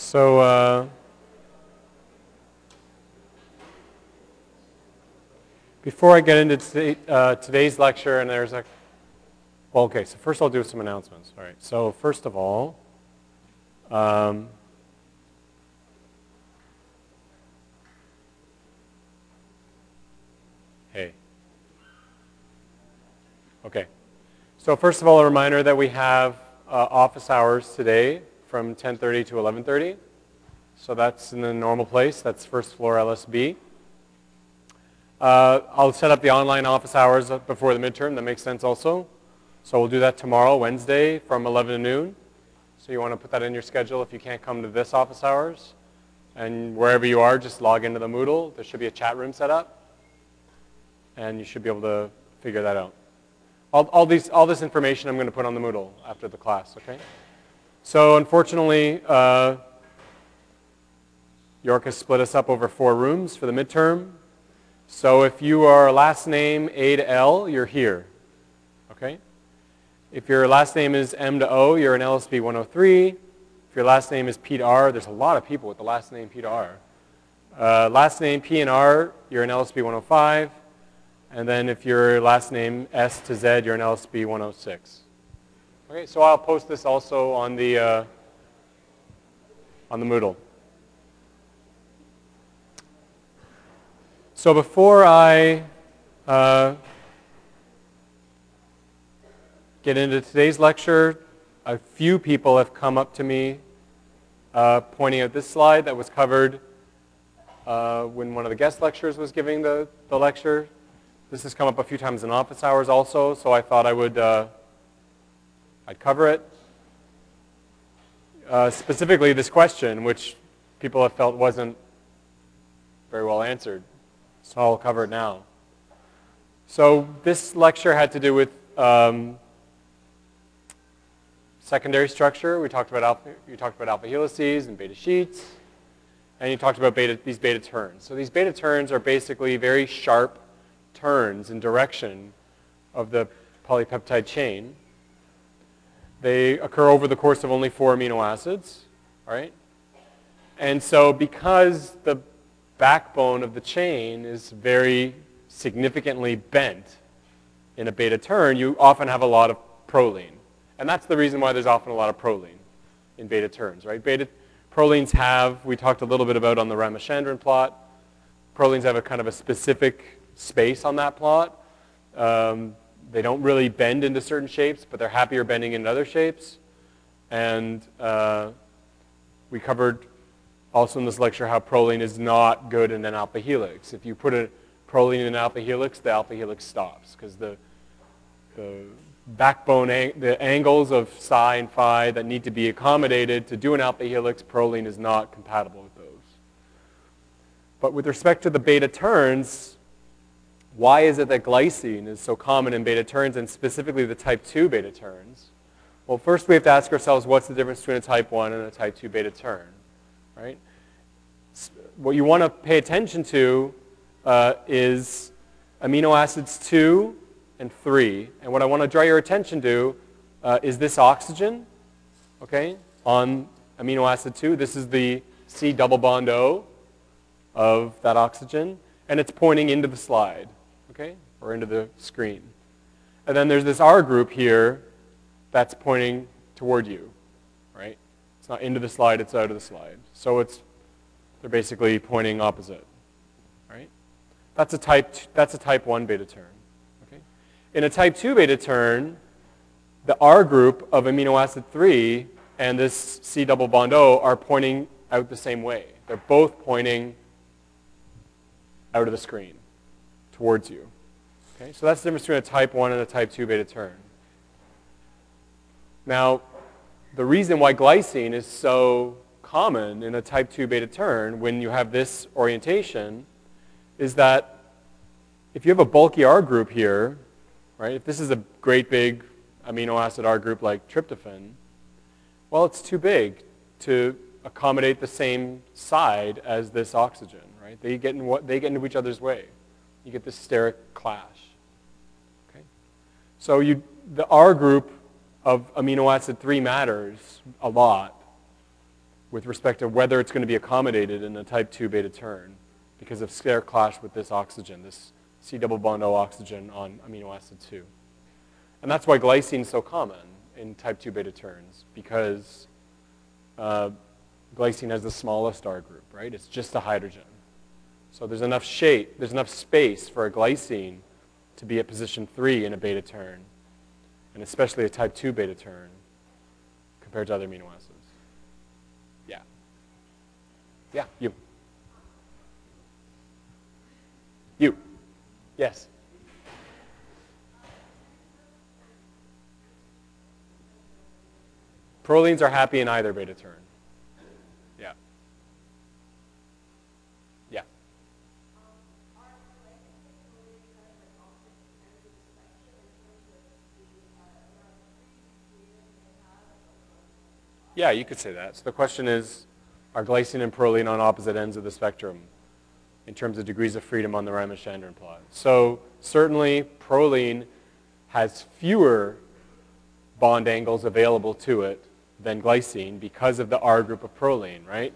So, uh, before I get into today, uh, today's lecture, and there's a, well, okay, so first I'll do some announcements. All right, so first of all, um, hey. Okay. So first of all, a reminder that we have uh, office hours today from 10.30 to 11.30. So that's in the normal place. That's first floor LSB. Uh, I'll set up the online office hours before the midterm. That makes sense also. So we'll do that tomorrow, Wednesday, from 11 to noon. So you want to put that in your schedule if you can't come to this office hours. And wherever you are, just log into the Moodle. There should be a chat room set up. And you should be able to figure that out. All, all, these, all this information I'm going to put on the Moodle after the class, okay? So unfortunately, uh, York has split us up over four rooms for the midterm. So if you are last name A to L, you're here, okay? If your last name is M to O, you're in LSB 103. If your last name is P to R, there's a lot of people with the last name P to R. Uh, last name P and R, you're in LSB 105. And then if your last name S to Z, you're in LSB 106. Okay, so I'll post this also on the, uh, on the Moodle. So before I uh, get into today's lecture, a few people have come up to me uh, pointing out this slide that was covered uh, when one of the guest lecturers was giving the, the lecture this has come up a few times in office hours also, so I thought I would uh, I'd cover it. Uh, specifically, this question, which people have felt wasn't very well answered. So I'll cover it now. So this lecture had to do with um, secondary structure. We talked about alpha, you talked about alpha helices and beta sheets, and you talked about beta, these beta turns. So these beta turns are basically very sharp turns in direction of the polypeptide chain. They occur over the course of only four amino acids, right? And so because the backbone of the chain is very significantly bent in a beta turn, you often have a lot of proline. And that's the reason why there's often a lot of proline in beta turns, right? Beta prolines have, we talked a little bit about on the Ramachandran plot, prolines have a kind of a specific space on that plot. Um, they don't really bend into certain shapes, but they're happier bending in other shapes. And uh, we covered also in this lecture how proline is not good in an alpha helix. If you put a proline in an alpha helix, the alpha helix stops because the, the backbone, ang the angles of psi and phi that need to be accommodated to do an alpha helix, proline is not compatible with those. But with respect to the beta turns, why is it that glycine is so common in beta turns and specifically the type 2 beta turns? Well, first we have to ask ourselves what's the difference between a type 1 and a type 2 beta turn, right? What you want to pay attention to uh, is amino acids 2 and 3. And what I want to draw your attention to uh, is this oxygen, okay, on amino acid 2. This is the C double bond O of that oxygen, and it's pointing into the slide okay, or into the screen. And then there's this R group here that's pointing toward you, right? It's not into the slide, it's out of the slide. So it's, they're basically pointing opposite, right? That's a type, that's a type 1 beta turn, okay? In a type 2 beta turn, the R group of amino acid 3 and this C double bond O are pointing out the same way. They're both pointing out of the screen towards you. Okay, so that's the difference between a type 1 and a type 2 beta turn. Now, the reason why glycine is so common in a type 2 beta turn when you have this orientation is that if you have a bulky R group here, right, if this is a great big amino acid R group like tryptophan, well, it's too big to accommodate the same side as this oxygen, right? They get, in they get into each other's way you get this steric clash. Okay? So you, the R group of amino acid 3 matters a lot with respect to whether it's going to be accommodated in a type 2 beta turn because of steric clash with this oxygen, this C double bond O oxygen on amino acid 2. And that's why glycine is so common in type 2 beta turns because uh, glycine has the smallest R group, right? It's just a hydrogen. So there's enough shape, there's enough space for a glycine to be at position 3 in a beta turn, and especially a type 2 beta turn compared to other amino acids. Yeah. Yeah, you. You. Yes. Prolines are happy in either beta turn. Yeah, you could say that. So the question is, are glycine and proline on opposite ends of the spectrum in terms of degrees of freedom on the Ramachandran plot? So certainly proline has fewer bond angles available to it than glycine because of the R group of proline, right?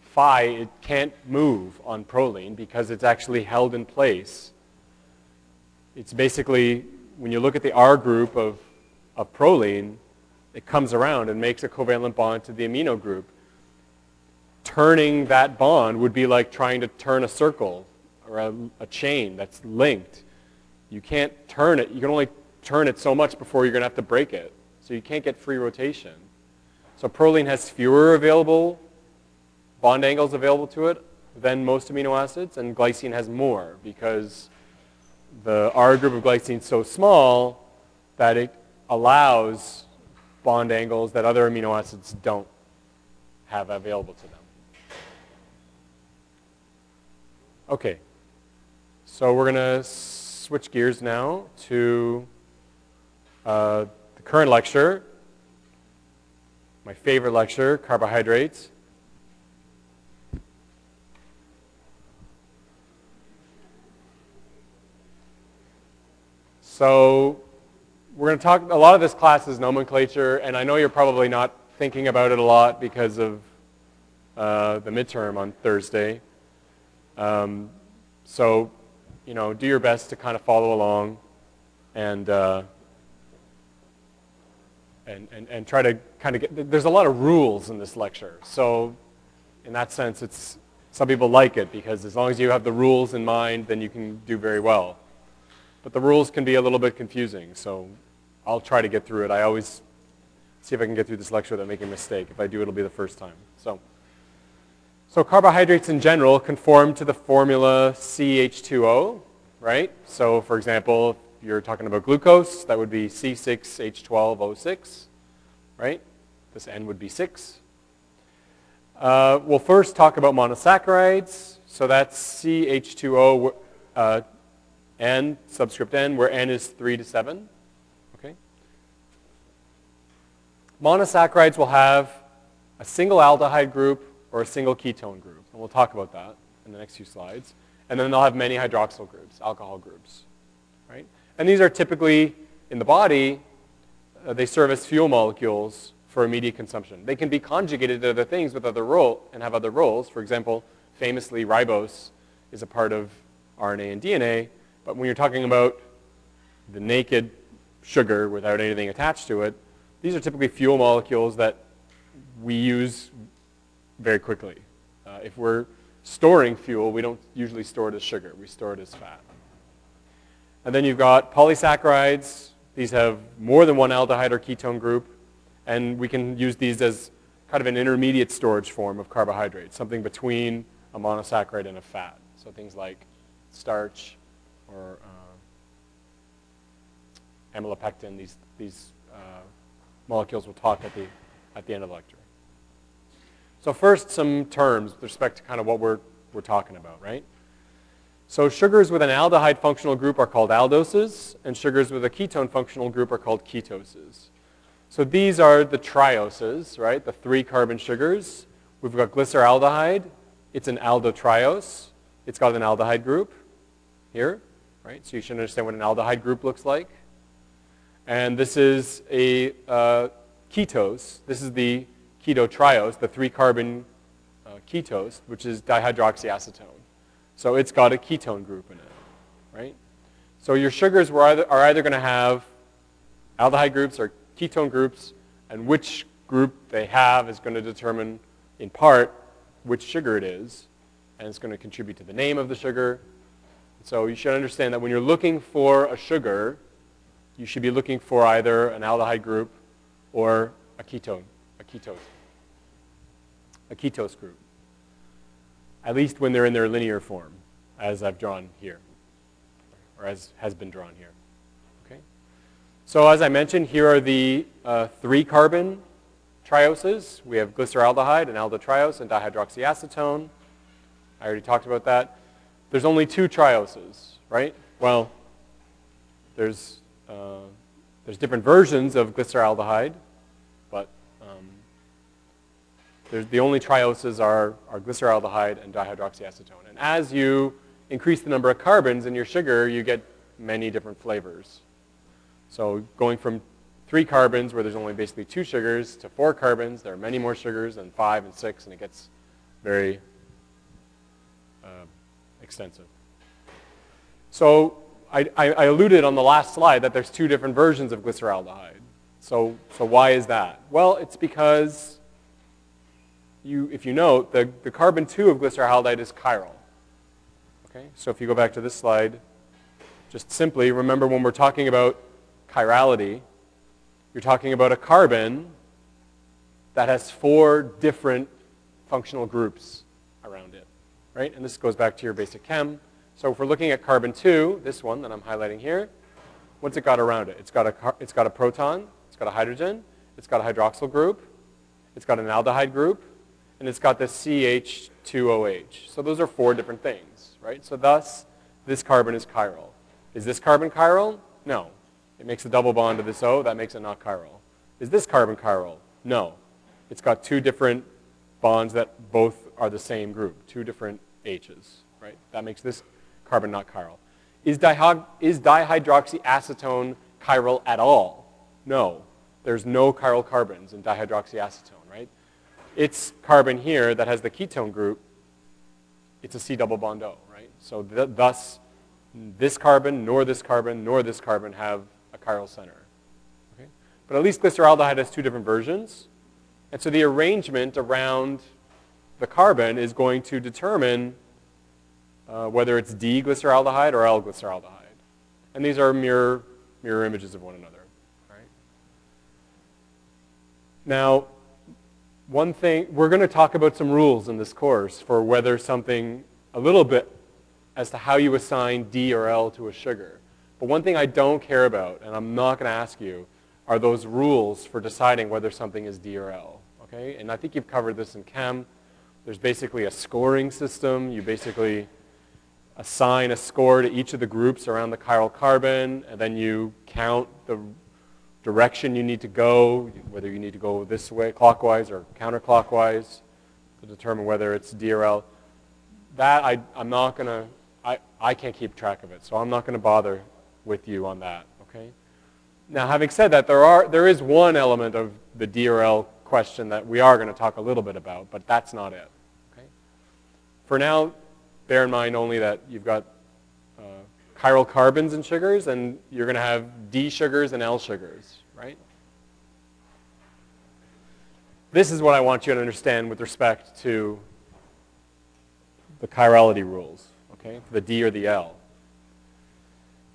Phi, it can't move on proline because it's actually held in place. It's basically, when you look at the R group of, of proline, it comes around and makes a covalent bond to the amino group. Turning that bond would be like trying to turn a circle or a, a chain that's linked. You can't turn it. You can only turn it so much before you're going to have to break it. So you can't get free rotation. So proline has fewer available bond angles available to it than most amino acids, and glycine has more because the R group of glycine is so small that it allows bond angles that other amino acids don't have available to them. Okay, so we're going to switch gears now to uh, the current lecture, my favorite lecture, carbohydrates. So we're going to talk, a lot of this class is nomenclature, and I know you're probably not thinking about it a lot because of uh, the midterm on Thursday. Um, so, you know, do your best to kind of follow along and uh, and, and, and try to kind of get, there's a lot of rules in this lecture. So in that sense, it's, some people like it because as long as you have the rules in mind, then you can do very well. But the rules can be a little bit confusing, so I'll try to get through it. I always see if I can get through this lecture without making a mistake. If I do, it'll be the first time. So, so carbohydrates in general conform to the formula CH2O, right? So for example, if you're talking about glucose, that would be C6H12O6, right? This N would be 6. Uh, we'll first talk about monosaccharides. So that's CH2O uh, N, subscript N, where N is 3 to 7. Okay? Monosaccharides will have a single aldehyde group or a single ketone group. And we'll talk about that in the next few slides. And then they'll have many hydroxyl groups, alcohol groups. Right? And these are typically, in the body, uh, they serve as fuel molecules for immediate consumption. They can be conjugated to other things with other role and have other roles. For example, famously, ribose is a part of RNA and DNA. But when you're talking about the naked sugar without anything attached to it, these are typically fuel molecules that we use very quickly. Uh, if we're storing fuel, we don't usually store it as sugar. We store it as fat. And then you've got polysaccharides. These have more than one aldehyde or ketone group. And we can use these as kind of an intermediate storage form of carbohydrates, something between a monosaccharide and a fat. So things like starch or uh, amylopectin, these, these uh, molecules we'll talk at the, at the end of the lecture. So first, some terms with respect to kind of what we're, we're talking about, right? So sugars with an aldehyde functional group are called aldoses, and sugars with a ketone functional group are called ketoses. So these are the trioses, right? The three carbon sugars. We've got glyceraldehyde. It's an aldotriose. It's got an aldehyde group here, right? So you should understand what an aldehyde group looks like. And this is a uh, ketose. This is the keto triose, the three-carbon uh, ketose, which is dihydroxyacetone. So it's got a ketone group in it, right? So your sugars either, are either going to have aldehyde groups or ketone groups, and which group they have is going to determine, in part, which sugar it is, and it's going to contribute to the name of the sugar. So you should understand that when you're looking for a sugar, you should be looking for either an aldehyde group or a ketone, a ketose, a ketose group, at least when they're in their linear form, as I've drawn here, or as has been drawn here. Okay? So as I mentioned, here are the uh, three carbon trioses. We have glyceraldehyde and aldotriose and dihydroxyacetone. I already talked about that. There's only two trioses, right? Well, there's, uh, there's different versions of glyceraldehyde, but um, the only trioses are, are glyceraldehyde and dihydroxyacetone. And as you increase the number of carbons in your sugar, you get many different flavors. So going from three carbons where there's only basically two sugars to four carbons. There are many more sugars than five and six, and it gets very uh, extensive. So I, I, alluded on the last slide that there's two different versions of glyceraldehyde. So, so why is that? Well, it's because you, if you note, the, the carbon 2 of glyceraldehyde is chiral. Okay? So if you go back to this slide, just simply remember when we're talking about chirality, you're talking about a carbon that has four different functional groups around it, right? And this goes back to your basic chem. So if we're looking at carbon 2, this one that I'm highlighting here, what's it got around it? It's got a, it's got a proton, it's got a hydrogen, it's got a hydroxyl group, it's got an aldehyde group, and it's got the CH2OH. So those are four different things, right? So thus, this carbon is chiral. Is this carbon chiral? No. It makes a double bond to this O. That makes it not chiral. Is this carbon chiral? No. It's got two different bonds that both are the same group, two different H's, right? That makes this carbon not chiral. Is, is dihydroxyacetone chiral at all? No. There's no chiral carbons in dihydroxyacetone, right? It's carbon here that has the ketone group. It's a C double bond O, right? So th thus, this carbon, nor this carbon, nor this carbon have a chiral center. Okay? But at least glyceraldehyde has two different versions. And so the arrangement around the carbon is going to determine uh, whether it's D-glyceraldehyde or L-glyceraldehyde. And these are mirror, mirror images of one another. Right? Now, one thing, we're going to talk about some rules in this course for whether something, a little bit as to how you assign D or L to a sugar. But one thing I don't care about, and I'm not going to ask you, are those rules for deciding whether something is D or L. Okay? And I think you've covered this in chem. There's basically a scoring system. You basically assign a score to each of the groups around the chiral carbon, and then you count the direction you need to go, whether you need to go this way, clockwise or counterclockwise, to determine whether it's DRL. That I, I'm not going to, I, I can't keep track of it, so I'm not going to bother with you on that, okay? Now, having said that, there, are, there is one element of the DRL question that we are going to talk a little bit about, but that's not it, okay? For now, bear in mind only that you've got uh, chiral carbons and sugars, and you're going to have D sugars and L sugars, right? This is what I want you to understand with respect to the chirality rules, okay, the D or the L.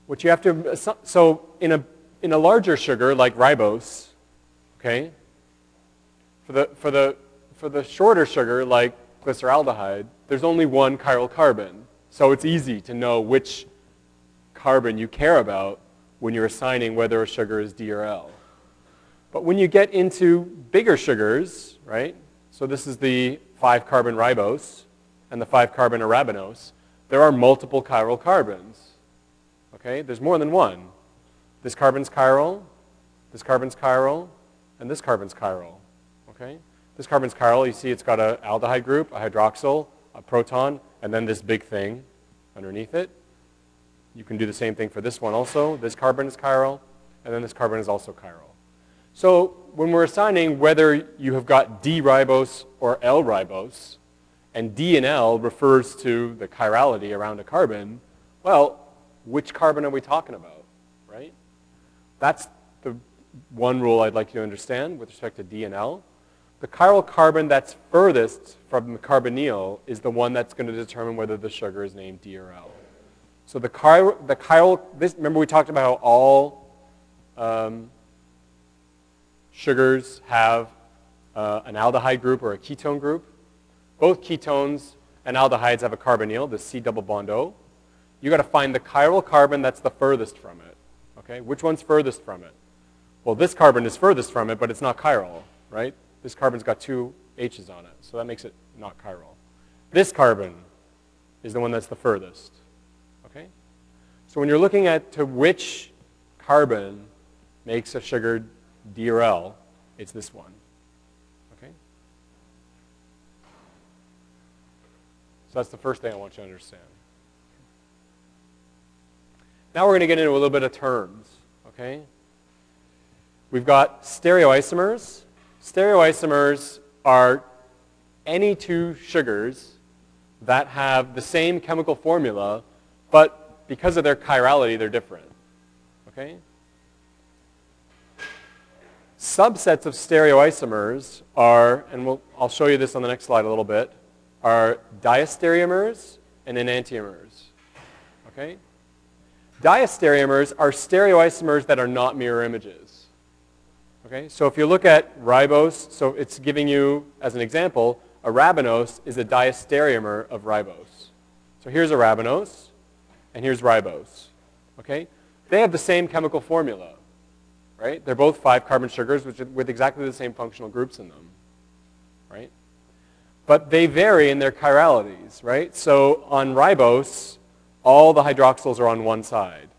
What you have to, so in a, in a larger sugar like ribose, okay, for the, for the, for the shorter sugar like glyceraldehyde, there's only one chiral carbon. So it's easy to know which carbon you care about when you're assigning whether a sugar is D or L. But when you get into bigger sugars, right, so this is the 5-carbon ribose and the 5-carbon arabinose, there are multiple chiral carbons. Okay, there's more than one. This carbon's chiral, this carbon's chiral, and this carbon's chiral. Okay? This carbon's chiral, you see it's got an aldehyde group, a hydroxyl, a proton, and then this big thing underneath it. You can do the same thing for this one also. This carbon is chiral, and then this carbon is also chiral. So when we're assigning whether you have got D-ribose or L-ribose, and D and L refers to the chirality around a carbon, well, which carbon are we talking about, right? That's the one rule I'd like you to understand with respect to D and L. The chiral carbon that's furthest from the carbonyl is the one that's going to determine whether the sugar is named D or L. So the chiral, the chiral this, remember we talked about how all um, sugars have uh, an aldehyde group or a ketone group. Both ketones and aldehydes have a carbonyl, the C double bond O. You got to find the chiral carbon that's the furthest from it. Okay, which one's furthest from it? Well, this carbon is furthest from it, but it's not chiral, right? This carbon's got two H's on it, so that makes it not chiral. This carbon is the one that's the furthest. Okay? So when you're looking at to which carbon makes a sugar D or L, it's this one. Okay? So that's the first thing I want you to understand. Now we're going to get into a little bit of terms. Okay? We've got stereoisomers. Stereoisomers are any two sugars that have the same chemical formula, but because of their chirality, they're different. Okay? Subsets of stereoisomers are, and we'll, I'll show you this on the next slide a little bit, are diastereomers and enantiomers. Okay? Diastereomers are stereoisomers that are not mirror images. Okay? So if you look at ribose, so it's giving you, as an example, arabinose is a diastereomer of ribose. So here's arabinose, and here's ribose. Okay? They have the same chemical formula right? They're both five carbon sugars which, with exactly the same functional groups in them, right? But they vary in their chiralities, right? So on ribose, all the hydroxyls are on one side.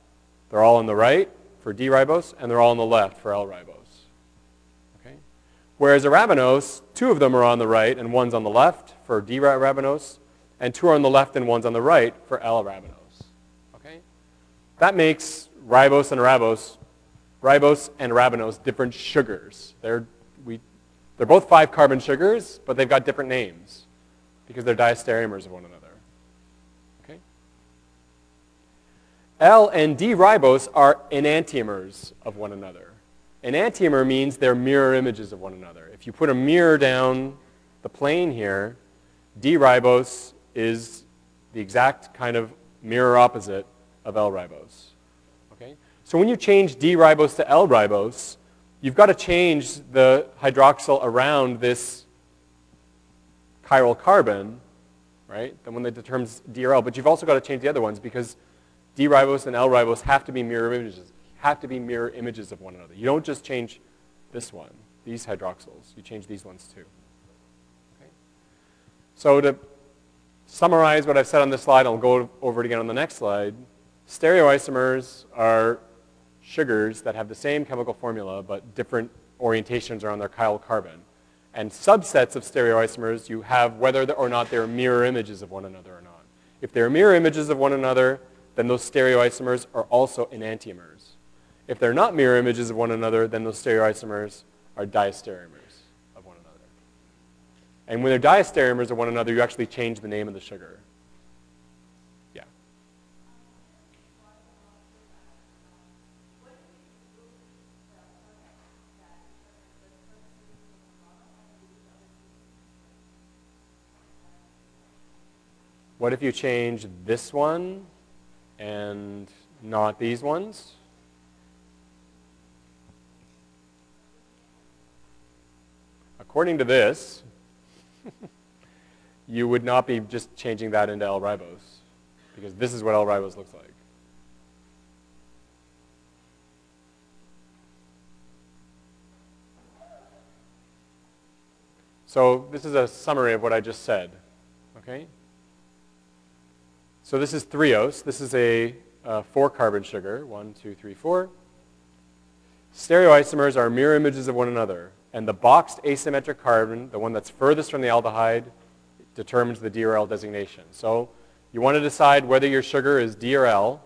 They're all on the right for D-ribose, and they're all on the left for L-ribose. Whereas arabinose, two of them are on the right and one's on the left for D-arabinose, and two are on the left and one's on the right for L-arabinose. Okay? That makes ribose and arabose ribose and arabinose, different sugars. They're, we, they're both five carbon sugars, but they've got different names because they're diastereomers of one another. Okay? L and D ribose are enantiomers of one another. Enantiomer means they're mirror images of one another. If you put a mirror down the plane here, D ribose is the exact kind of mirror opposite of L ribose. Okay? So when you change D-ribose to L-ribose, you've got to change the hydroxyl around this chiral carbon, right? The one that determines D or L. But you've also got to change the other ones because D-ribose and L-ribose have to be mirror images, have to be mirror images of one another. You don't just change this one, these hydroxyls. You change these ones too. Okay? So to summarize what I've said on this slide, I'll go over it again on the next slide. Stereoisomers are sugars that have the same chemical formula but different orientations around their chiral carbon. And subsets of stereoisomers, you have whether or not they're mirror images of one another or not. If they're mirror images of one another, then those stereoisomers are also enantiomers. If they're not mirror images of one another, then those stereoisomers are diastereomers of one another. And when they're diastereomers of one another, you actually change the name of the sugar. Yeah. What if you change this one and not these ones? According to this, you would not be just changing that into L-ribose because this is what L-ribose looks like. So this is a summary of what I just said. Okay? So this is threose. This is a uh, four-carbon sugar. One, two, three, four. Stereoisomers are mirror images of one another. And the boxed asymmetric carbon, the one that's furthest from the aldehyde, determines the D or L designation. So you want to decide whether your sugar is D or L.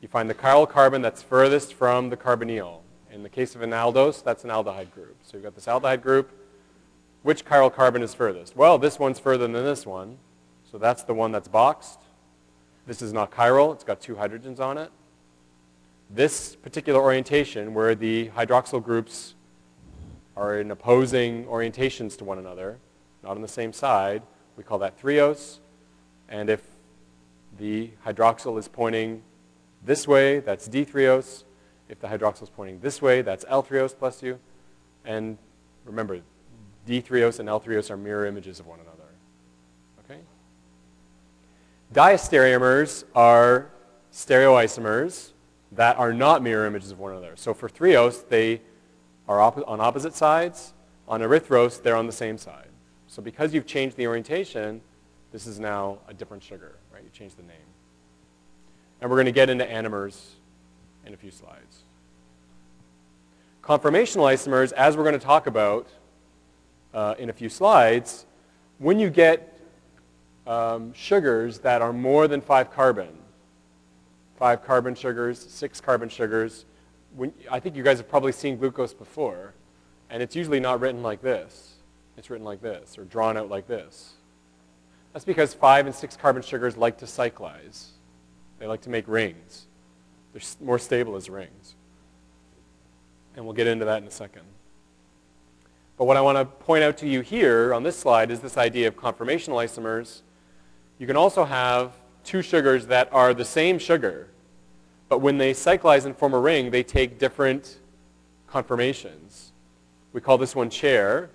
You find the chiral carbon that's furthest from the carbonyl. In the case of an aldose, that's an aldehyde group. So you've got this aldehyde group. Which chiral carbon is furthest? Well, this one's further than this one. So that's the one that's boxed. This is not chiral. It's got two hydrogens on it. This particular orientation, where the hydroxyl groups are in opposing orientations to one another, not on the same side, we call that threose. And if the hydroxyl is pointing this way, that's D-threose. If the hydroxyl is pointing this way, that's L-threose plus U. And remember, D-threose and L-threose are mirror images of one another. Okay? Diastereomers are stereoisomers that are not mirror images of one another. So for threose, they are op- on opposite sides. On erythrose, they're on the same side. So because you've changed the orientation, this is now a different sugar, right? You changed the name. And we're going to get into anomers in a few slides. Conformational isomers, as we're going to talk about uh, in a few slides, when you get um, sugars that are more than five carbon, five carbon sugars, six carbon sugars, when, I think you guys have probably seen glucose before, and it's usually not written like this. It's written like this, or drawn out like this. That's because five and six carbon sugars like to cyclize. They like to make rings. They're more stable as rings. And we'll get into that in a second. But what I want to point out to you here on this slide is this idea of conformational isomers. You can also have two sugars that are the same sugar, but when they cyclize and form a ring, they take different conformations. We call this one chair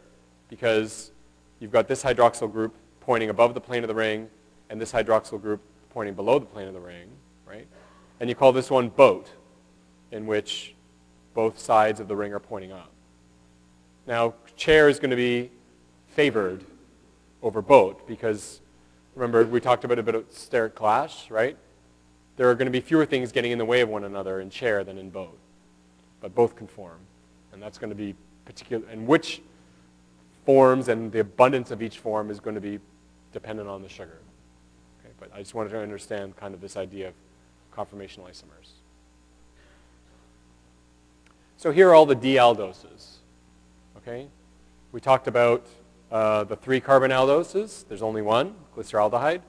because you've got this hydroxyl group pointing above the plane of the ring and this hydroxyl group pointing below the plane of the ring, right? And you call this one boat, in which both sides of the ring are pointing up. Now, chair is going to be favored over boat because, remember, we talked about a bit of steric clash, right? There are going to be fewer things getting in the way of one another in chair than in boat. But both conform. And that's going to be particular. And which forms and the abundance of each form is going to be dependent on the sugar. Okay, but I just wanted to understand kind of this idea of conformational isomers. So here are all the D-aldoses. Okay? We talked about uh, the three carbon aldoses. There's only one, glyceraldehyde.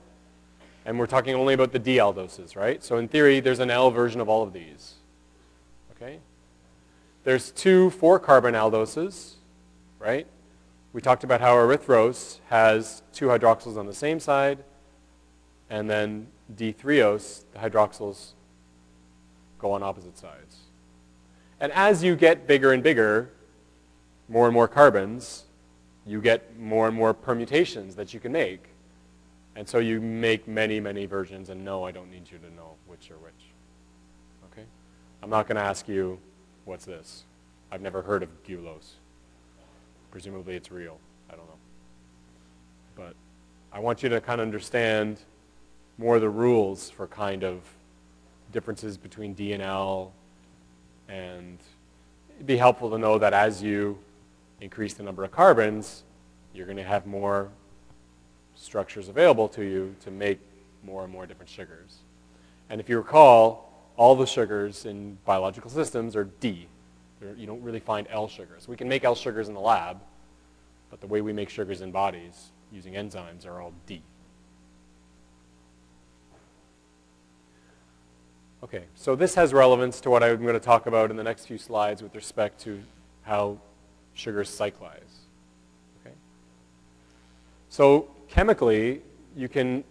And we're talking only about the D-aldoses, right? So in theory, there's an L version of all of these. Okay? There's two four-carbon aldoses, right? We talked about how erythrose has two hydroxyls on the same side, and then D-threose, the hydroxyls go on opposite sides. And as you get bigger and bigger, more and more carbons, you get more and more permutations that you can make. And so you make many, many versions, and no, I don't need you to know which are which. Okay? I'm not going to ask you, what's this? I've never heard of gulose. Presumably it's real. I don't know. But I want you to kind of understand more the rules for kind of differences between D and L. And it'd be helpful to know that as you increase the number of carbons, you're going to have more structures available to you to make more and more different sugars. And if you recall, all the sugars in biological systems are D. You don't really find L sugars. We can make L sugars in the lab, but the way we make sugars in bodies using enzymes are all D. Okay, so this has relevance to what I'm going to talk about in the next few slides with respect to how sugars cyclize. Okay? So chemically, you can,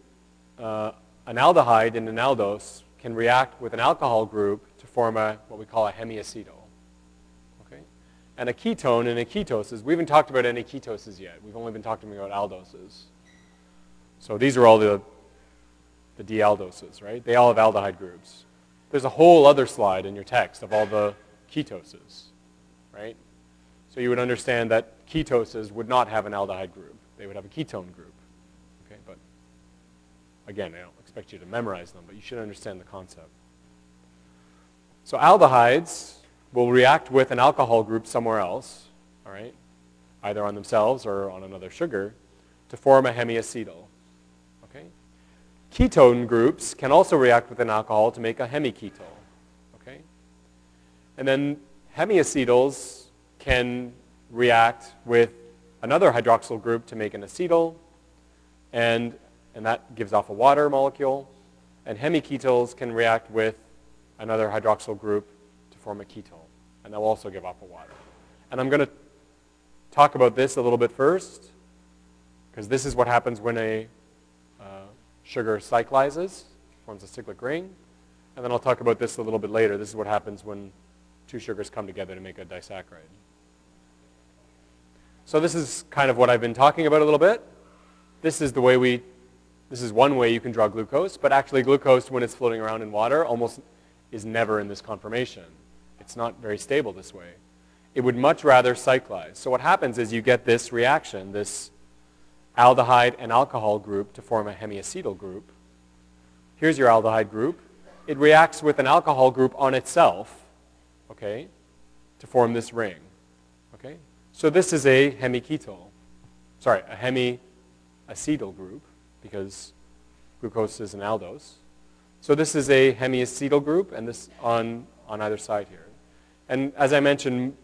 uh, an aldehyde in an aldose can react with an alcohol group to form a, what we call a hemiacetal. Okay? And a ketone in a ketosis, we haven't talked about any ketoses yet. We've only been talking about aldoses. So these are all the, the D-aldoses, right? They all have aldehyde groups. There's a whole other slide in your text of all the ketoses, right? So you would understand that ketoses would not have an aldehyde group. They would have a ketone group. Again, I don't expect you to memorize them, but you should understand the concept. So aldehydes will react with an alcohol group somewhere else, all right, either on themselves or on another sugar, to form a hemiacetal. Okay? Ketone groups can also react with an alcohol to make a hemiketal. Okay? And then hemiacetals can react with another hydroxyl group to make an acetal, and, and that gives off a water molecule. And hemiketals can react with another hydroxyl group to form a ketal, and that will also give off a water. And I'm going to talk about this a little bit first, because this is what happens when a uh, sugar cyclizes, forms a cyclic ring. And then I'll talk about this a little bit later. This is what happens when two sugars come together to make a disaccharide. So this is kind of what I've been talking about a little bit. This is the way we, this is one way you can draw glucose, but actually glucose, when it's floating around in water, almost is never in this conformation. It's not very stable this way. It would much rather cyclize. So what happens is you get this reaction, this aldehyde and alcohol group to form a hemiacetal group. Here's your aldehyde group. It reacts with an alcohol group on itself, okay, to form this ring. Okay? So this is a hemiketal. Sorry, a hemiacetal group because glucose is an aldose. So this is a hemiacetal group and this on, on either side here. And as I mentioned,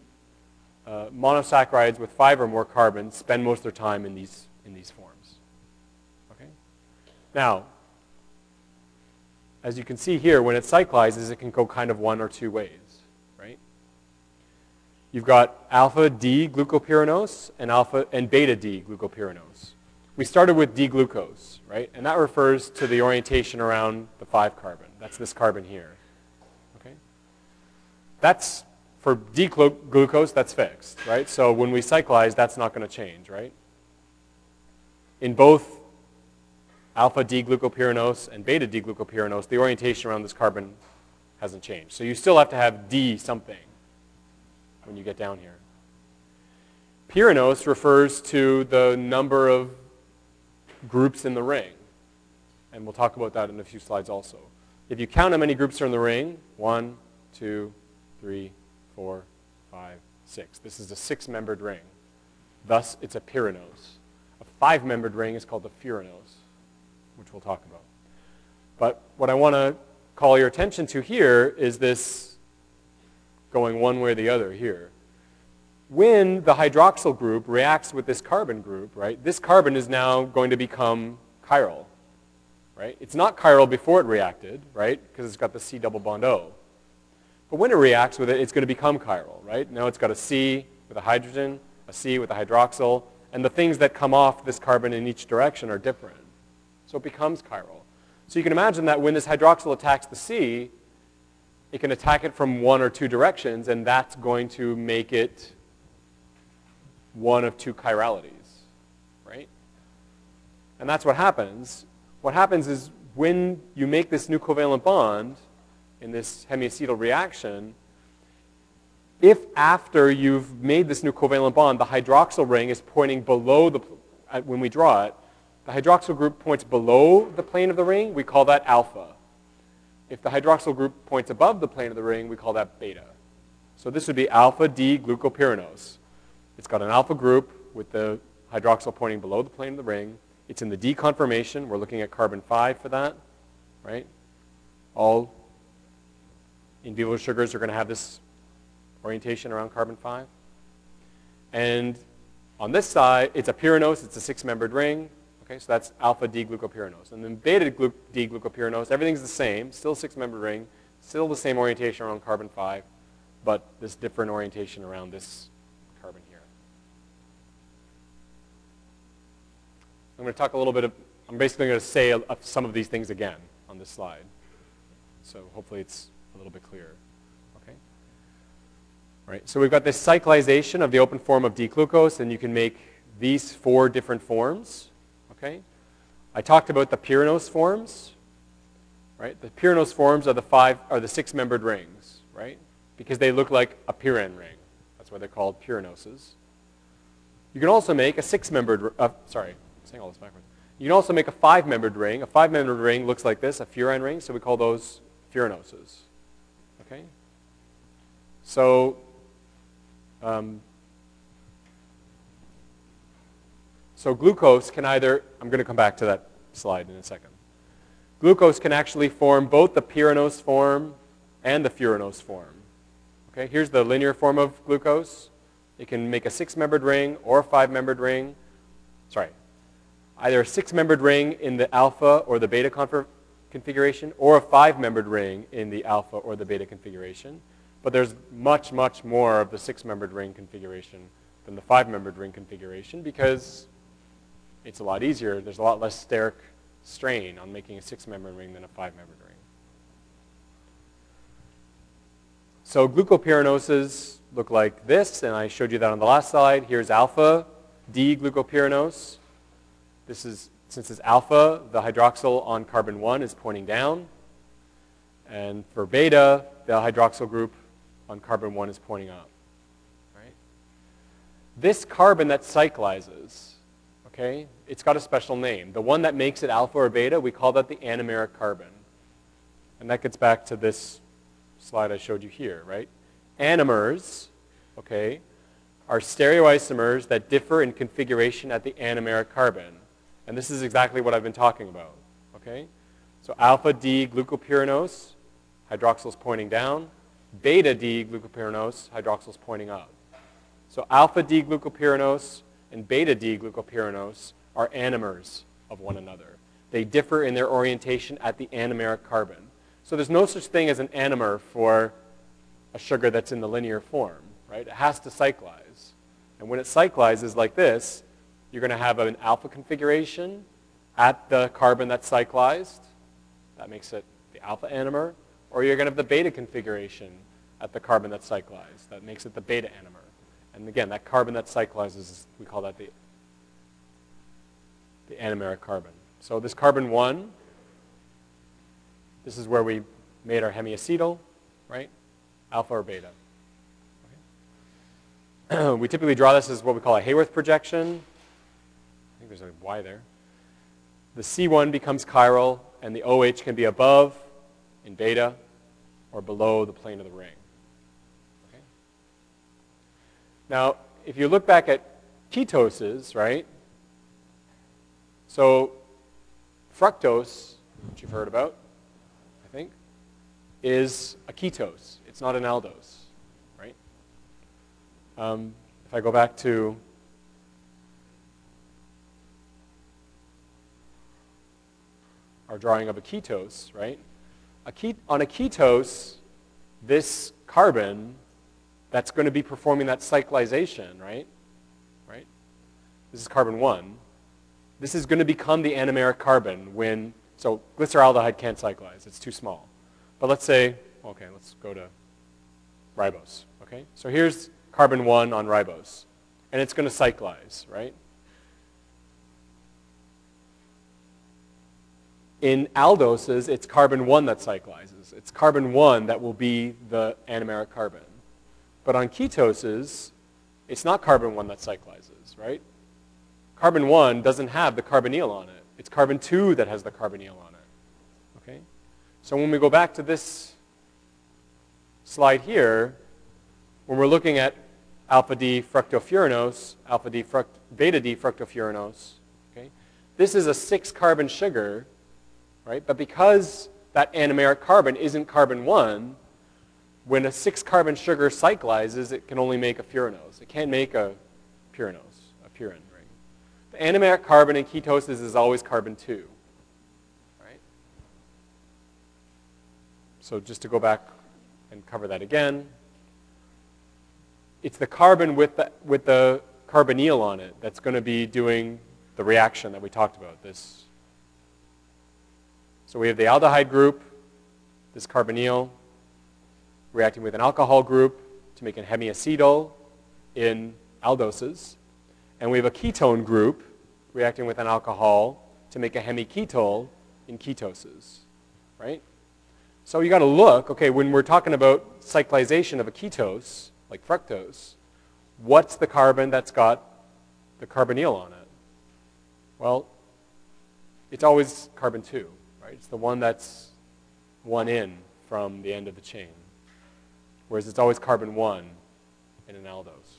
uh, monosaccharides with five or more carbons spend most of their time in these, in these forms. Okay? Now, as you can see here, when it cyclizes, it can go kind of one or two ways, right? You've got alpha D glucopyranose and alpha and beta D glucopyranose. We started with D-glucose, right? And that refers to the orientation around the 5 carbon. That's this carbon here. Okay? That's for D-glucose, that's fixed, right? So when we cyclize, that's not going to change, right? In both alpha D-glucopyranose and beta D-glucopyranose, the orientation around this carbon hasn't changed. So you still have to have D something when you get down here. Pyranose refers to the number of groups in the ring. And we'll talk about that in a few slides also. If you count how many groups are in the ring, one, two, three, four, five, six. This is a six-membered ring. Thus, it's a pyranose. A five-membered ring is called a furanose, which we'll talk about. But what I want to call your attention to here is this going one way or the other here when the hydroxyl group reacts with this carbon group, right, this carbon is now going to become chiral, right? It's not chiral before it reacted, right, because it's got the C double bond O. But when it reacts with it, it's going to become chiral, right? Now it's got a C with a hydrogen, a C with a hydroxyl, and the things that come off this carbon in each direction are different. So it becomes chiral. So you can imagine that when this hydroxyl attacks the C, it can attack it from one or two directions, and that's going to make it one of two chiralities, right? And that's what happens. What happens is when you make this new covalent bond in this hemiacetal reaction, if after you've made this new covalent bond, the hydroxyl ring is pointing below the, uh, when we draw it, the hydroxyl group points below the plane of the ring, we call that alpha. If the hydroxyl group points above the plane of the ring, we call that beta. So this would be alpha D glucopyranose. It's got an alpha group with the hydroxyl pointing below the plane of the ring. It's in the D conformation. We're looking at carbon 5 for that, right? All in vivo sugars are going to have this orientation around carbon 5. And on this side, it's a pyranose. It's a six-membered ring. Okay, so that's alpha D-glucopyranose. And then beta D-glucopyranose, everything's the same, still six-membered ring, still the same orientation around carbon 5, but this different orientation around this carbon here. I'm going to talk a little bit of, I'm basically going to say some of these things again on this slide. So hopefully it's a little bit clearer. Okay? All right, so we've got this cyclization of the open form of D-glucose, and you can make these four different forms. Okay? I talked about the pyranose forms. Right? The pyranose forms are the five, are the six-membered rings, right? Because they look like a pyran ring. That's why they're called pyranoses. You can also make a six-membered, uh, sorry, saying all this backwards. You can also make a five-membered ring. A five-membered ring looks like this, a furan ring, so we call those furanoses. Okay? So, um, so glucose can either, I'm going to come back to that slide in a second. Glucose can actually form both the pyranose form and the furanose form. Okay, here's the linear form of glucose. It can make a six-membered ring or a five-membered ring. Sorry, either a six-membered ring in the alpha or the beta configuration or a five-membered ring in the alpha or the beta configuration. But there's much, much more of the six-membered ring configuration than the five-membered ring configuration because it's a lot easier. There's a lot less steric strain on making a six-membered ring than a five-membered ring. So glucopyranoses look like this, and I showed you that on the last slide. Here's alpha D-glucopyranose. This is, since it's alpha, the hydroxyl on carbon 1 is pointing down. And for beta, the hydroxyl group on carbon 1 is pointing up. Right? This carbon that cyclizes, okay, it's got a special name. The one that makes it alpha or beta, we call that the anomeric carbon. And that gets back to this slide I showed you here, right? Anomers, okay, are stereoisomers that differ in configuration at the anomeric carbon. And this is exactly what I've been talking about. Okay? So alpha D glucopyranose, hydroxyl is pointing down. Beta D glucopyranose, hydroxyl is pointing up. So alpha D glucopyranose and beta D glucopyranose are anomers of one another. They differ in their orientation at the anomeric carbon. So there's no such thing as an anomer for a sugar that's in the linear form, right? It has to cyclize. And when it cyclizes like this, you're going to have an alpha configuration at the carbon that's cyclized. That makes it the alpha anomer. Or you're going to have the beta configuration at the carbon that's cyclized. That makes it the beta anomer. And again, that carbon that cyclizes, we call that the, the anomeric carbon. So this carbon 1, this is where we made our hemiacetal, right? Alpha or beta. Okay. we typically draw this as what we call a Haworth projection think there's a Y there. The C1 becomes chiral, and the OH can be above in beta or below the plane of the ring. Okay? Now, if you look back at ketoses, right? So fructose, which you've heard about, I think, is a ketose. It's not an aldose, right? Um, if I go back to our drawing of a ketose, right? A ket- on a ketose, this carbon that's going to be performing that cyclization, right? Right? This is carbon 1. This is going to become the anomeric carbon when, so glyceraldehyde can't cyclize. It's too small. But let's say, okay, let's go to ribose, okay? So here's carbon 1 on ribose, and it's going to cyclize, right? In aldoses, it's carbon 1 that cyclizes. It's carbon 1 that will be the anomeric carbon. But on ketoses, it's not carbon 1 that cyclizes, right? Carbon 1 doesn't have the carbonyl on it. It's carbon 2 that has the carbonyl on it. Okay? So when we go back to this slide here, when we're looking at alpha D fructofuranose, alpha D fruct, beta D fructofuranose, okay? This is a six carbon sugar right? But because that anomeric carbon isn't carbon 1, when a six-carbon sugar cyclizes, it can only make a furanose. It can't make a pyranose, a pyran ring. The anomeric carbon in ketoses is always carbon 2, right? So just to go back and cover that again, it's the carbon with the, with the carbonyl on it that's going to be doing the reaction that we talked about, this so we have the aldehyde group, this carbonyl, reacting with an alcohol group to make an hemiacetal in aldoses. And we have a ketone group reacting with an alcohol to make a hemiketal in ketoses, right? So you got to look, okay, when we're talking about cyclization of a ketose, like fructose, what's the carbon that's got the carbonyl on it? Well, it's always carbon 2 right? It's the one that's one in from the end of the chain. Whereas it's always carbon one in an aldose.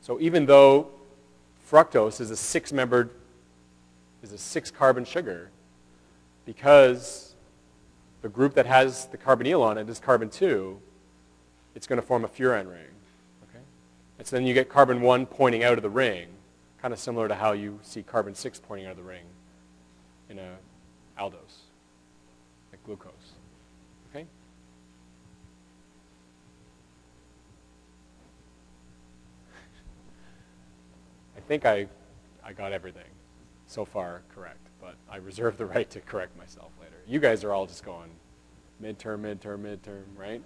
So even though fructose is a six-membered, is a six-carbon sugar, because the group that has the carbonyl on it is carbon 2, it's going to form a furan ring. Okay? And so then you get carbon 1 pointing out of the ring, kind of similar to how you see carbon 6 pointing out of the ring in a aldose, like glucose. Okay? I think I, I got everything so far correct, but I reserve the right to correct myself later. You guys are all just going midterm, midterm, midterm, right?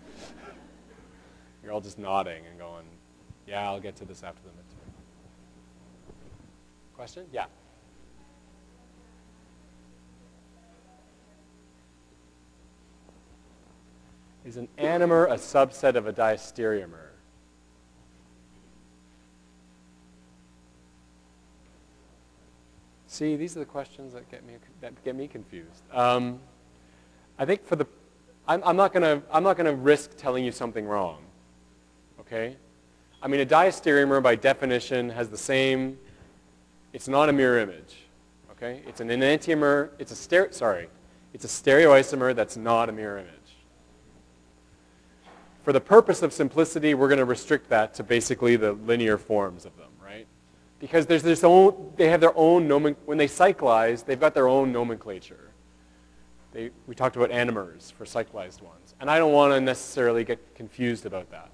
You're all just nodding and going, yeah, I'll get to this after the midterm. Question? Yeah. Is an anomer a subset of a diastereomer? See, these are the questions that get me that get me confused. Um, I think for the, I'm, I'm not not gonna risk telling you something wrong. Okay, I mean a diastereomer by definition has the same. It's not a mirror image. Okay, it's an enantiomer. It's a. Sorry, it's a stereoisomer that's not a mirror image. For the purpose of simplicity, we're going to restrict that to basically the linear forms of them, right? Because there's this own, they have their own nomen, when they cyclize, they've got their own nomenclature. They, we talked about anomers for cyclized ones. And I don't want to necessarily get confused about that.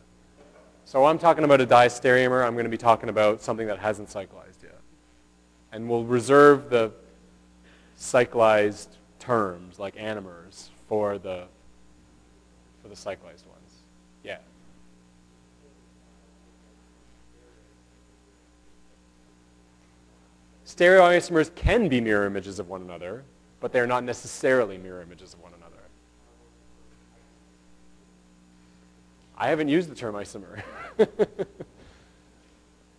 So I'm talking about a diastereomer. I'm going to be talking about something that hasn't cyclized yet. And we'll reserve the cyclized terms like anomers for the, for the cyclized ones. Yeah. Stereoisomers can be mirror images of one another, but they're not necessarily mirror images of one another. I haven't used the term isomer.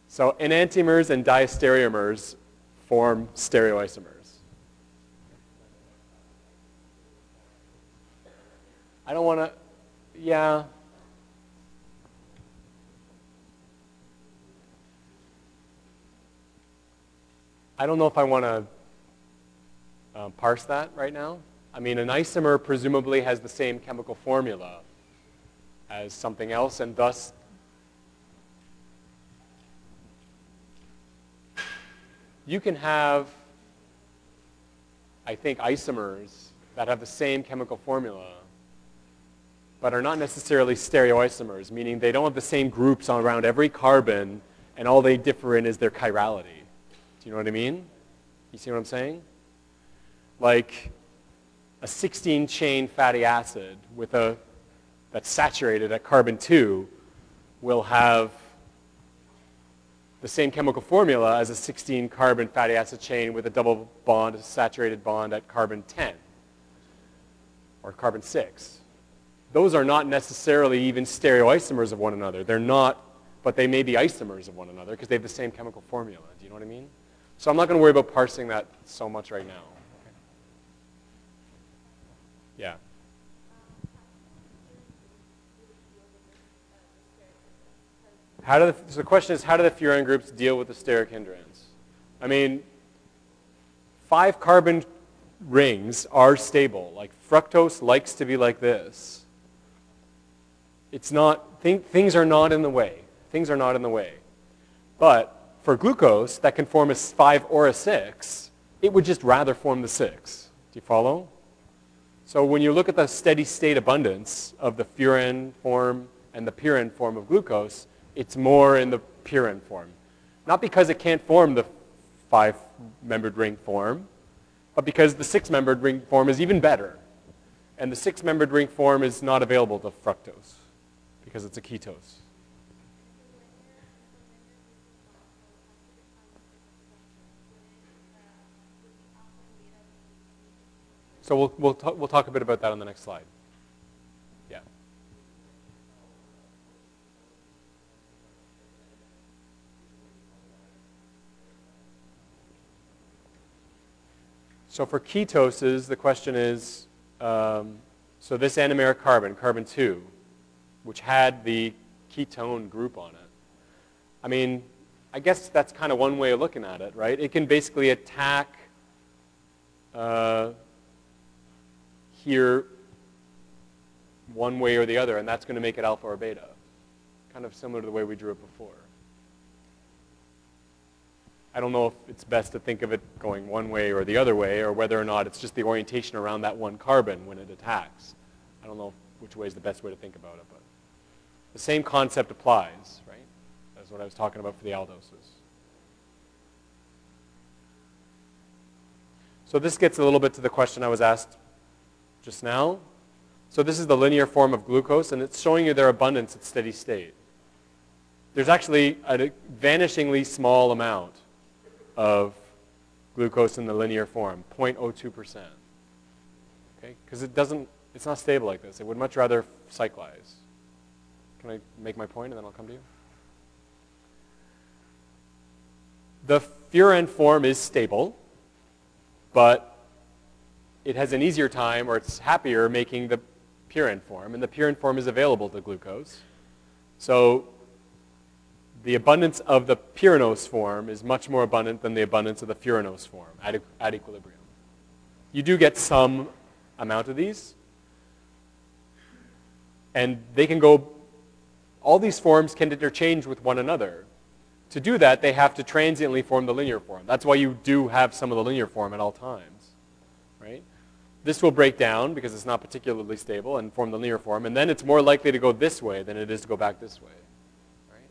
so enantiomers and diastereomers form stereoisomers. I don't want to, yeah, I don't know if I want to uh, parse that right now. I mean, an isomer presumably has the same chemical formula as something else, and thus you can have, I think, isomers that have the same chemical formula, but are not necessarily stereoisomers, meaning they don't have the same groups around every carbon, and all they differ in is their chirality. Do you know what I mean? You see what I'm saying? Like a 16-chain fatty acid with a that's saturated at carbon 2 will have the same chemical formula as a 16 carbon fatty acid chain with a double bond, a saturated bond at carbon 10 or carbon 6. Those are not necessarily even stereoisomers of one another. They're not, but they may be isomers of one another because they have the same chemical formula. Do you know what I mean? So I'm not going to worry about parsing that so much right now. Yeah. How do the, so the question is, how do the furan groups deal with the steric hindrance? I mean, five carbon rings are stable. Like fructose likes to be like this. It's not, th things are not in the way. Things are not in the way. But for glucose that can form a 5 or a 6, it would just rather form the 6. Do you follow? So when you look at the steady state abundance of the furan form and the pyran form of glucose, it's more in the pyran form. Not because it can't form the five-membered ring form, but because the six-membered ring form is even better. And the six-membered ring form is not available to fructose because it's a ketose. So we'll, we'll, talk, we'll talk a bit about that on the next slide. Yeah. So for ketoses, the question is, um, so this anomeric carbon, carbon 2, which had the ketone group on it, I mean, I guess that's kind of one way of looking at it, right? It can basically attack uh, here one way or the other, and that's going to make it alpha or beta. kind of similar to the way we drew it before. I don't know if it's best to think of it going one way or the other way, or whether or not it's just the orientation around that one carbon when it attacks. I don't know which way is the best way to think about it, but the same concept applies, right? That's what I was talking about for the aldoses. So this gets a little bit to the question I was asked just now. So this is the linear form of glucose, and it's showing you their abundance at steady state. There's actually a vanishingly small amount of glucose in the linear form, 0.02%. Okay? Because it doesn't, it's not stable like this. It would much rather cyclize. Can I make my point and then I'll come to you? The furan form is stable, but it has an easier time or it's happier making the pyran form, and the pyran form is available to glucose. So the abundance of the pyranose form is much more abundant than the abundance of the furanose form at, at equilibrium. You do get some amount of these, and they can go, all these forms can interchange with one another. To do that, they have to transiently form the linear form. That's why you do have some of the linear form at all times? This will break down because it's not particularly stable and form the linear form, and then it's more likely to go this way than it is to go back this way. Right?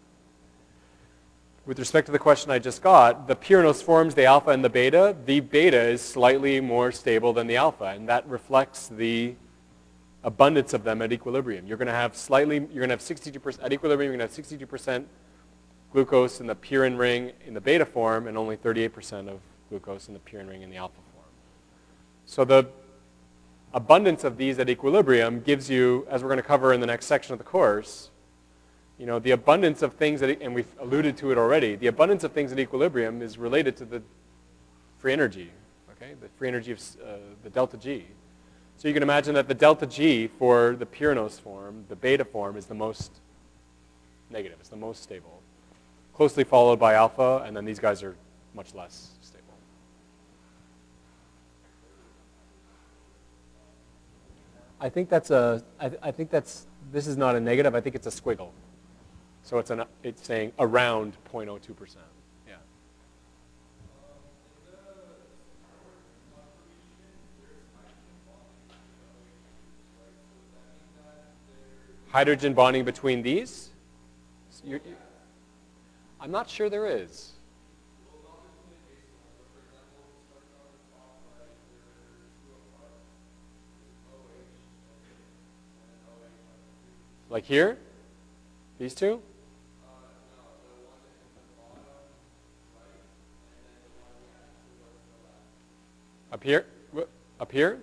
With respect to the question I just got, the pyranose forms the alpha and the beta. The beta is slightly more stable than the alpha, and that reflects the abundance of them at equilibrium. You're going to have slightly, you're going to have 62%, at equilibrium, you're going to have 62% glucose in the pyran ring in the beta form and only 38% of glucose in the pyran ring in the alpha form. So the abundance of these at equilibrium gives you, as we're going to cover in the next section of the course, you know, the abundance of things, that, and we've alluded to it already, the abundance of things at equilibrium is related to the free energy, okay, the free energy of uh, the delta G. So you can imagine that the delta G for the pyranose form, the beta form, is the most negative. It's the most stable. Closely followed by alpha, and then these guys are much less stable. I think that's a, I, I think that's, this is not a negative, I think it's a squiggle. So it's, an, it's saying around 0.02%. Yeah. Hydrogen bonding between these? You're, you're, I'm not sure there is. Like here? These two? Up here? Up here?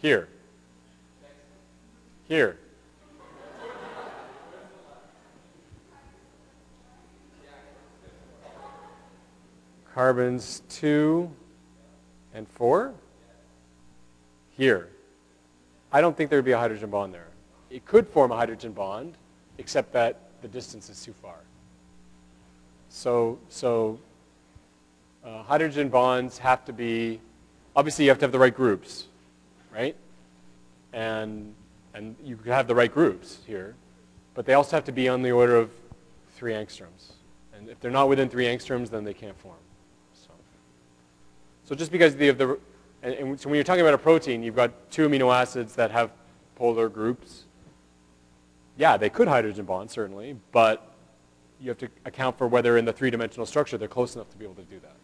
Here. Here. Carbons 2 and 4? Here. I don't think there would be a hydrogen bond there. It could form a hydrogen bond, except that the distance is too far. So, so uh, hydrogen bonds have to be, obviously you have to have the right groups, right? And, and you could have the right groups here, but they also have to be on the order of three angstroms. And if they're not within three angstroms, then they can't form. So, so just because the, the and, and so when you're talking about a protein, you've got two amino acids that have polar groups. Yeah, they could hydrogen bond, certainly, but you have to account for whether in the three-dimensional structure they're close enough to be able to do that.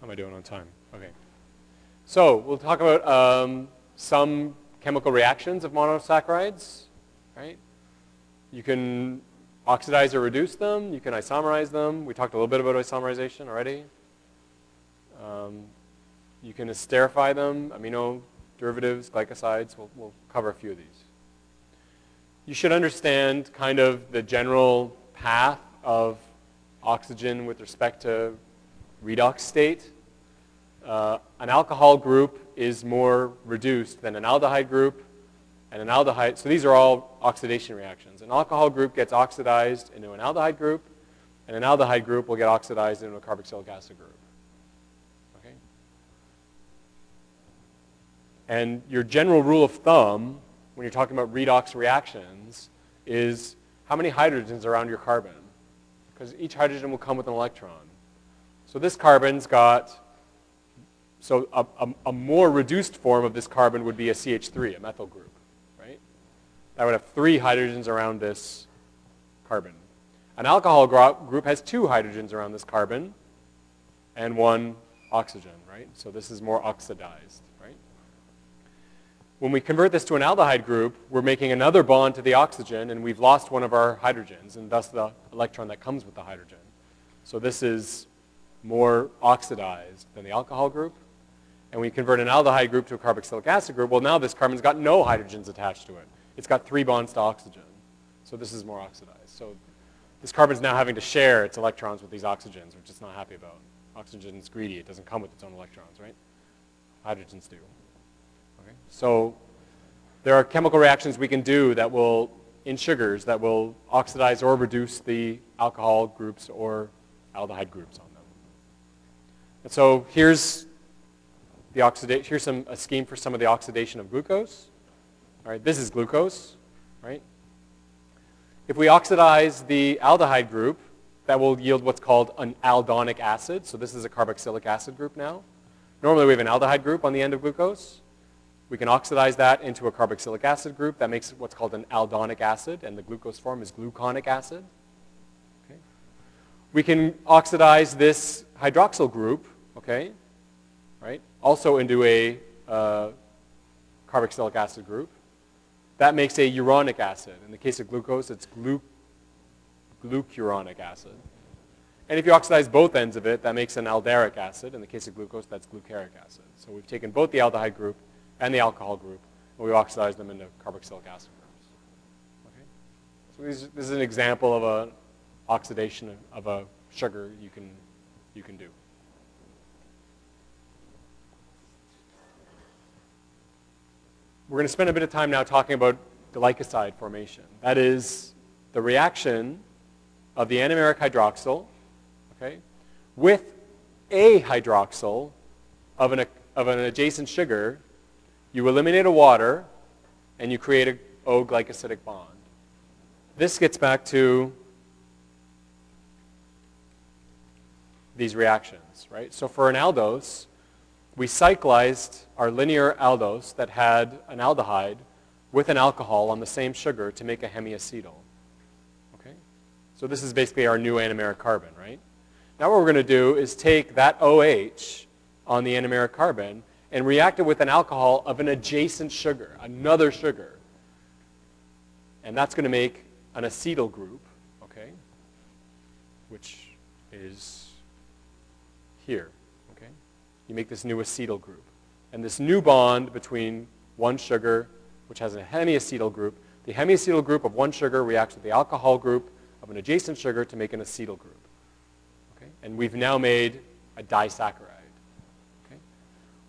How am I doing on time? Okay. So we'll talk about um, some chemical reactions of monosaccharides, right? You can oxidize or reduce them. You can isomerize them. We talked a little bit about isomerization already. Um, you can esterify them, amino derivatives, glycosides. We'll, we'll cover a few of these. You should understand kind of the general path of oxygen with respect to redox state. Uh, an alcohol group is more reduced than an aldehyde group and an aldehyde. So these are all oxidation reactions. An alcohol group gets oxidized into an aldehyde group, And an aldehyde group will get oxidized into a carboxylic acid group. Okay? And your general rule of thumb when you're talking about redox reactions is how many hydrogens are around your carbon? Because each hydrogen will come with an electron. So this carbon's got, so a, a, a more reduced form of this carbon would be a CH3, a methyl group? That would have three hydrogens around this carbon. An alcohol group has two hydrogens around this carbon and one oxygen, right? So this is more oxidized. Right? When we convert this to an aldehyde group, we're making another bond to the oxygen, and we've lost one of our hydrogens, and thus the electron that comes with the hydrogen. So this is more oxidized than the alcohol group. And we convert an aldehyde group to a carboxylic acid group. Well, now this carbon's got no hydrogens attached to it. It's got three bonds to oxygen. So this is more oxidized. So this carbon's now having to share its electrons with these oxygens, which it's not happy about. Oxygen is greedy. It doesn't come with its own electrons, right? Hydrogens do. So there are chemical reactions we can do that will, in sugars, that will oxidize or reduce the alcohol groups or aldehyde groups on them. And so here's the oxidation, here's some, a scheme for some of the oxidation of glucose. All right, this is glucose, right? If we oxidize the aldehyde group, that will yield what's called an aldonic acid. So this is a carboxylic acid group now. Normally we have an aldehyde group on the end of glucose. We can oxidize that into a carboxylic acid group. That makes what's called an aldonic acid, and the glucose form is gluconic acid. Okay. We can oxidize this hydroxyl group, okay, right, also into a uh, carboxylic acid group. That makes a uronic acid. In the case of glucose, it's glu glucuronic acid. And if you oxidize both ends of it, that makes an aldaric acid. In the case of glucose, that's glucaric acid. So we've taken both the aldehyde group and the alcohol group, and we've oxidized them into carboxylic acid groups. Okay? So this, is an example of an oxidation of a sugar you can, you can do. We're going to spend a bit of time now talking about glycoside formation. That is the reaction of the anomeric hydroxyl okay, with a hydroxyl of an, of an adjacent sugar you eliminate a water, and you create a O glycosidic bond. This gets back to these reactions, right? So for an aldose, we cyclized our linear aldose that had an aldehyde with an alcohol on the same sugar to make a hemiacetal. Okay? So this is basically our new anomeric carbon, right? Now what we're going to do is take that OH on the anomeric carbon and react it with an alcohol of an adjacent sugar, another sugar. And that's going to make an acetal group, okay, which is here? You make this new acetal group. And this new bond between one sugar, which has a hemiacetal group, the hemiacetal group of one sugar reacts with the alcohol group of an adjacent sugar to make an acetal group. Okay? And we've now made a disaccharide. Okay?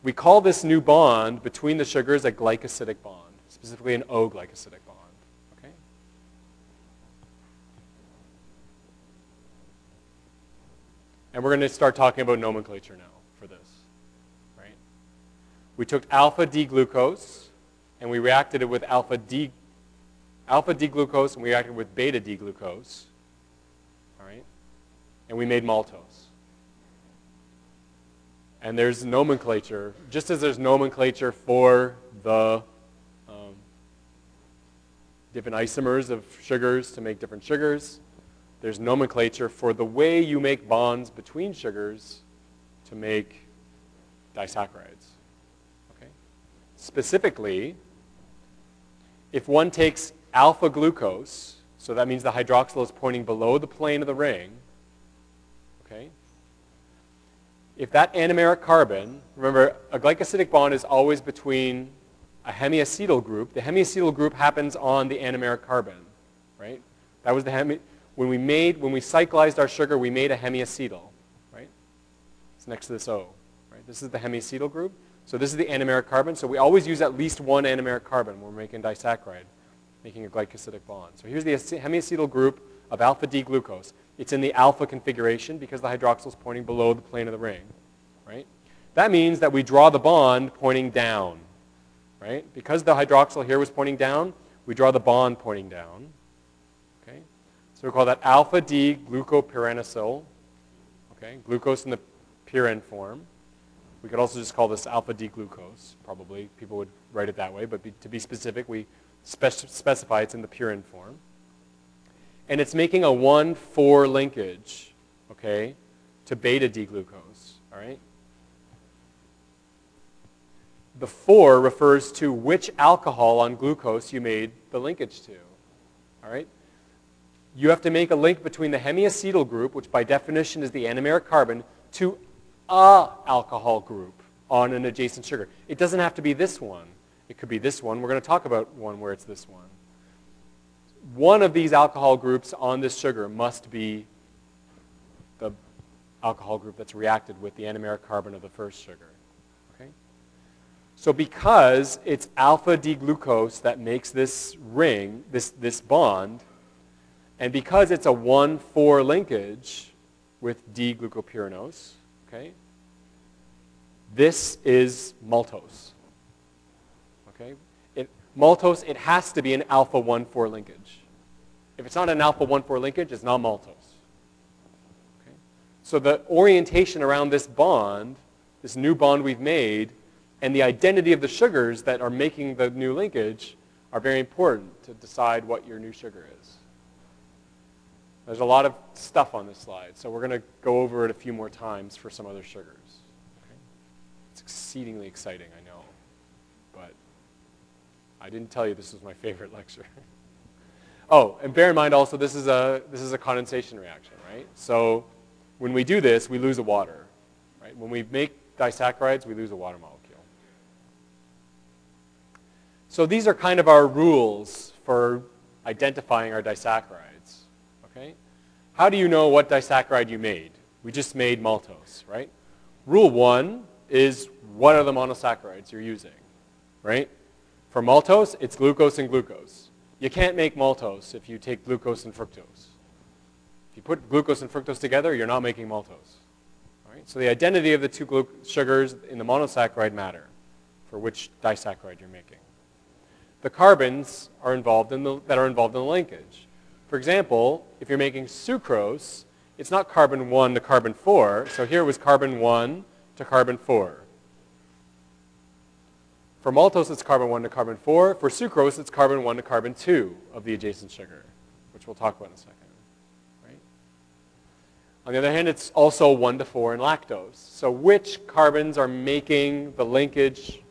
We call this new bond between the sugars a glycosidic bond, specifically an O-glycosidic bond. Okay? And we're going to start talking about nomenclature now? We took alpha D-glucose and we reacted it with alpha D alpha D-glucose and we reacted with beta D-glucose. All right? And we made maltose. And there's nomenclature, just as there's nomenclature for the um, different isomers of sugars to make different sugars, there's nomenclature for the way you make bonds between sugars to make disaccharides. Specifically, if one takes alpha glucose, so that means the hydroxyl is pointing below the plane of the ring, okay? if that anomeric carbon, remember, a glycosidic bond is always between a hemiacetal group. The hemiacetal group happens on the anomeric carbon, right? That was the hemi, when we made, when we cyclized our sugar, we made a hemiacetal, right? It's next to this O, right? This is the hemiacetal group. So this is the anomeric carbon. So we always use at least one anomeric carbon when we're making disaccharide, making a glycosidic bond. So here's the hemiacetal group of alpha D glucose. It's in the alpha configuration because the hydroxyl is pointing below the plane of the ring, right? That means that we draw the bond pointing down, right? Because the hydroxyl here was pointing down, we draw the bond pointing down, okay? So we call that alpha D glucopyranosyl, okay? Glucose in the pyran form. We could also just call this alpha D glucose, probably. People would write it that way, but be, to be specific, we spec specify it's in the pyran form. And it's making a 1,4 linkage, okay, to beta D-glucose, all right? The 4 refers to which alcohol on glucose you made the linkage to, all right? You have to make a link between the hemiacetal group, which by definition is the anomeric carbon, to a alcohol group on an adjacent sugar. It doesn't have to be this one. It could be this one. We're going to talk about one where it's this one. One of these alcohol groups on this sugar must be the alcohol group that's reacted with the anomeric carbon of the first sugar. Okay? So because it's alpha D-glucose that makes this ring, this, this bond, and because it's a 1,4 linkage with D-glucopyranose, okay, this is maltose. Okay? It, maltose, it has to be an alpha 1,4 linkage. If it's not an alpha 1,4 linkage, it's not maltose. Okay? So the orientation around this bond, this new bond we've made, and the identity of the sugars that are making the new linkage are very important to decide what your new sugar is. There's a lot of stuff on this slide, so we're going to go over it a few more times for some other sugars. Okay? It's exceedingly exciting, I know, but I didn't tell you this was my favorite lecture. oh, and bear in mind also this is a this is a condensation reaction, right? So when we do this, we lose a water, right? When we make disaccharides, we lose a water molecule. So these are kind of our rules for identifying our disaccharides. Okay? How do you know what disaccharide you made? We just made maltose, right? Rule one is what are the monosaccharides you're using, right? For maltose, it's glucose and glucose. You can't make maltose if you take glucose and fructose. If you put glucose and fructose together, you're not making maltose. Right? So the identity of the two sugars in the monosaccharide matter for which disaccharide you're making. The carbons are involved in the, that are involved in the linkage. For example, if you're making sucrose, it's not carbon 1 to carbon 4. So here it was carbon 1 to carbon 4. For maltose, it's carbon 1 to carbon 4. For sucrose, it's carbon 1 to carbon 2 of the adjacent sugar, which we'll talk about in a second. On the other hand, it's also 1 to 4 in lactose. So which carbons are making the linkage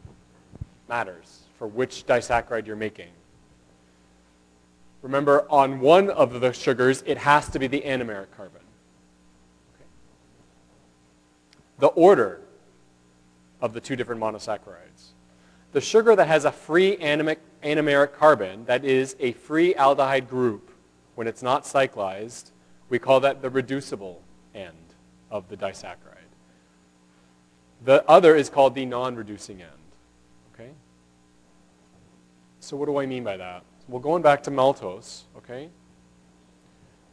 matters for which disaccharide you're making. Remember, on one of the sugars, it has to be the anomeric carbon. Okay. The order of the two different monosaccharides. The sugar that has a free anomic, anomeric carbon, that is a free aldehyde group, when it's not cyclized, we call that the reducible end of the disaccharide. The other is called the non-reducing end. Okay? So what do I mean by that? Well, going back to maltose, okay?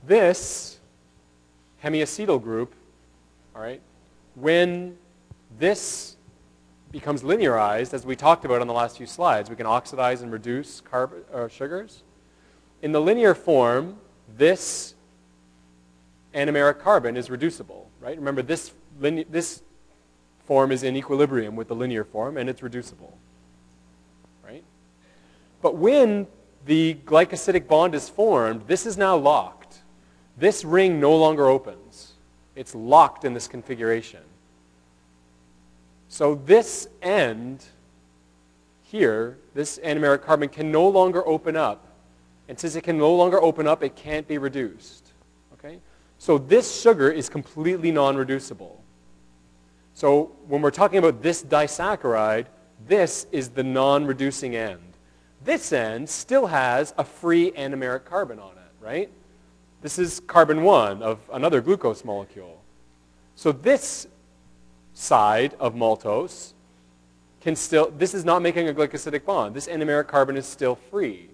This hemiacetal group, all right, when this becomes linearized, as we talked about on the last few slides, we can oxidize and reduce carb, uh, sugars. In the linear form, this anomeric carbon is reducible, right? Remember, this, this form is in equilibrium with the linear form, and it's reducible, right? But when the glycosidic bond is formed, this is now locked. This ring no longer opens. It's locked in this configuration. So this end here, this anomeric carbon, can no longer open up. And since it can no longer open up, it can't be reduced. Okay? So this sugar is completely non-reducible. So when we're talking about this disaccharide, this is the non-reducing end. This end still has a free anomeric carbon on it, right? This is carbon 1 of another glucose molecule. So this side of maltose can still, this is not making a glycosidic bond. This anomeric carbon is still free.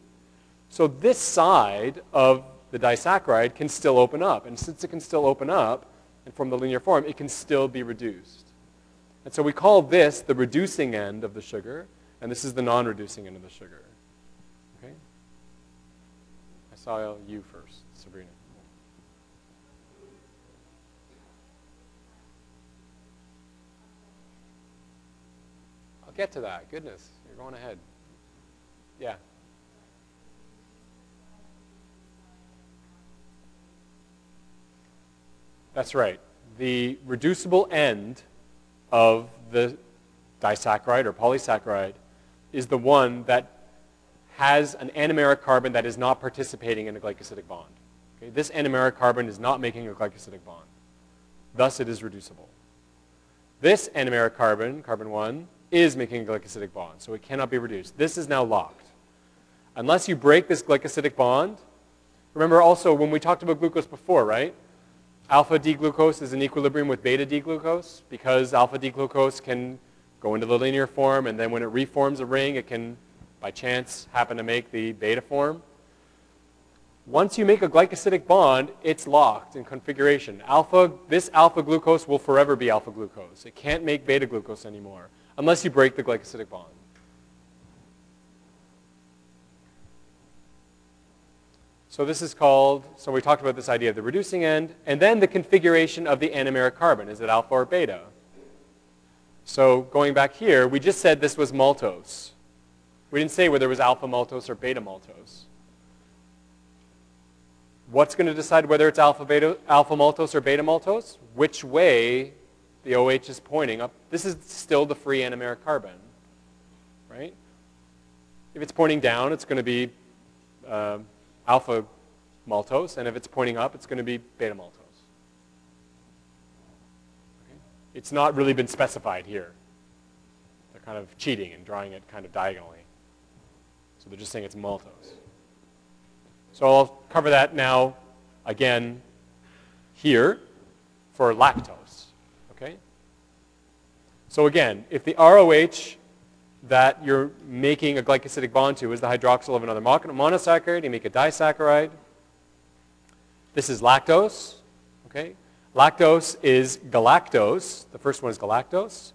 So this side of the disaccharide can still open up. And since it can still open up and form the linear form, it can still be reduced. And so we call this the reducing end of the sugar, and this is the non-reducing end of the sugar. Okay? Saw you first, Sabrina. I'll get to that. Goodness, you're going ahead. Yeah. That's right. The reducible end of the disaccharide or polysaccharide is the one that has an anomeric carbon that is not participating in a glycosidic bond. Okay? This anomeric carbon is not making a glycosidic bond. Thus, it is reducible. This anomeric carbon, carbon 1, is making a glycosidic bond, so it cannot be reduced. This is now locked. Unless you break this glycosidic bond, remember also when we talked about glucose before, right? Alpha D-glucose is in equilibrium with beta D-glucose because alpha D-glucose can go into the linear form and then when it reforms a ring, it can, by chance, happen to make the beta form. Once you make a glycosidic bond, it's locked in configuration. Alpha, this alpha glucose will forever be alpha glucose. It can't make beta glucose anymore unless you break the glycosidic bond. So this is called, so we talked about this idea of the reducing end, and then the configuration of the anomeric carbon. Is it alpha or beta? So going back here, we just said this was maltose. We didn't say whether it was alpha maltose or beta maltose. What's going to decide whether it's alpha, beta, alpha maltose or beta maltose? Which way the OH is pointing up. This is still the free anomeric carbon, right? If it's pointing down, it's going to be uh, alpha maltose, and if it's pointing up, it's going to be beta maltose. Okay? It's not really been specified here. They're kind of cheating and drawing it kind of diagonally. So they're just saying it's maltose. So I'll cover that now again here for lactose. Okay? So again, if the ROH that you're making a glycosidic bond to is the hydroxyl of another monosaccharide. You make a disaccharide. This is lactose. Okay? Lactose is galactose. The first one is galactose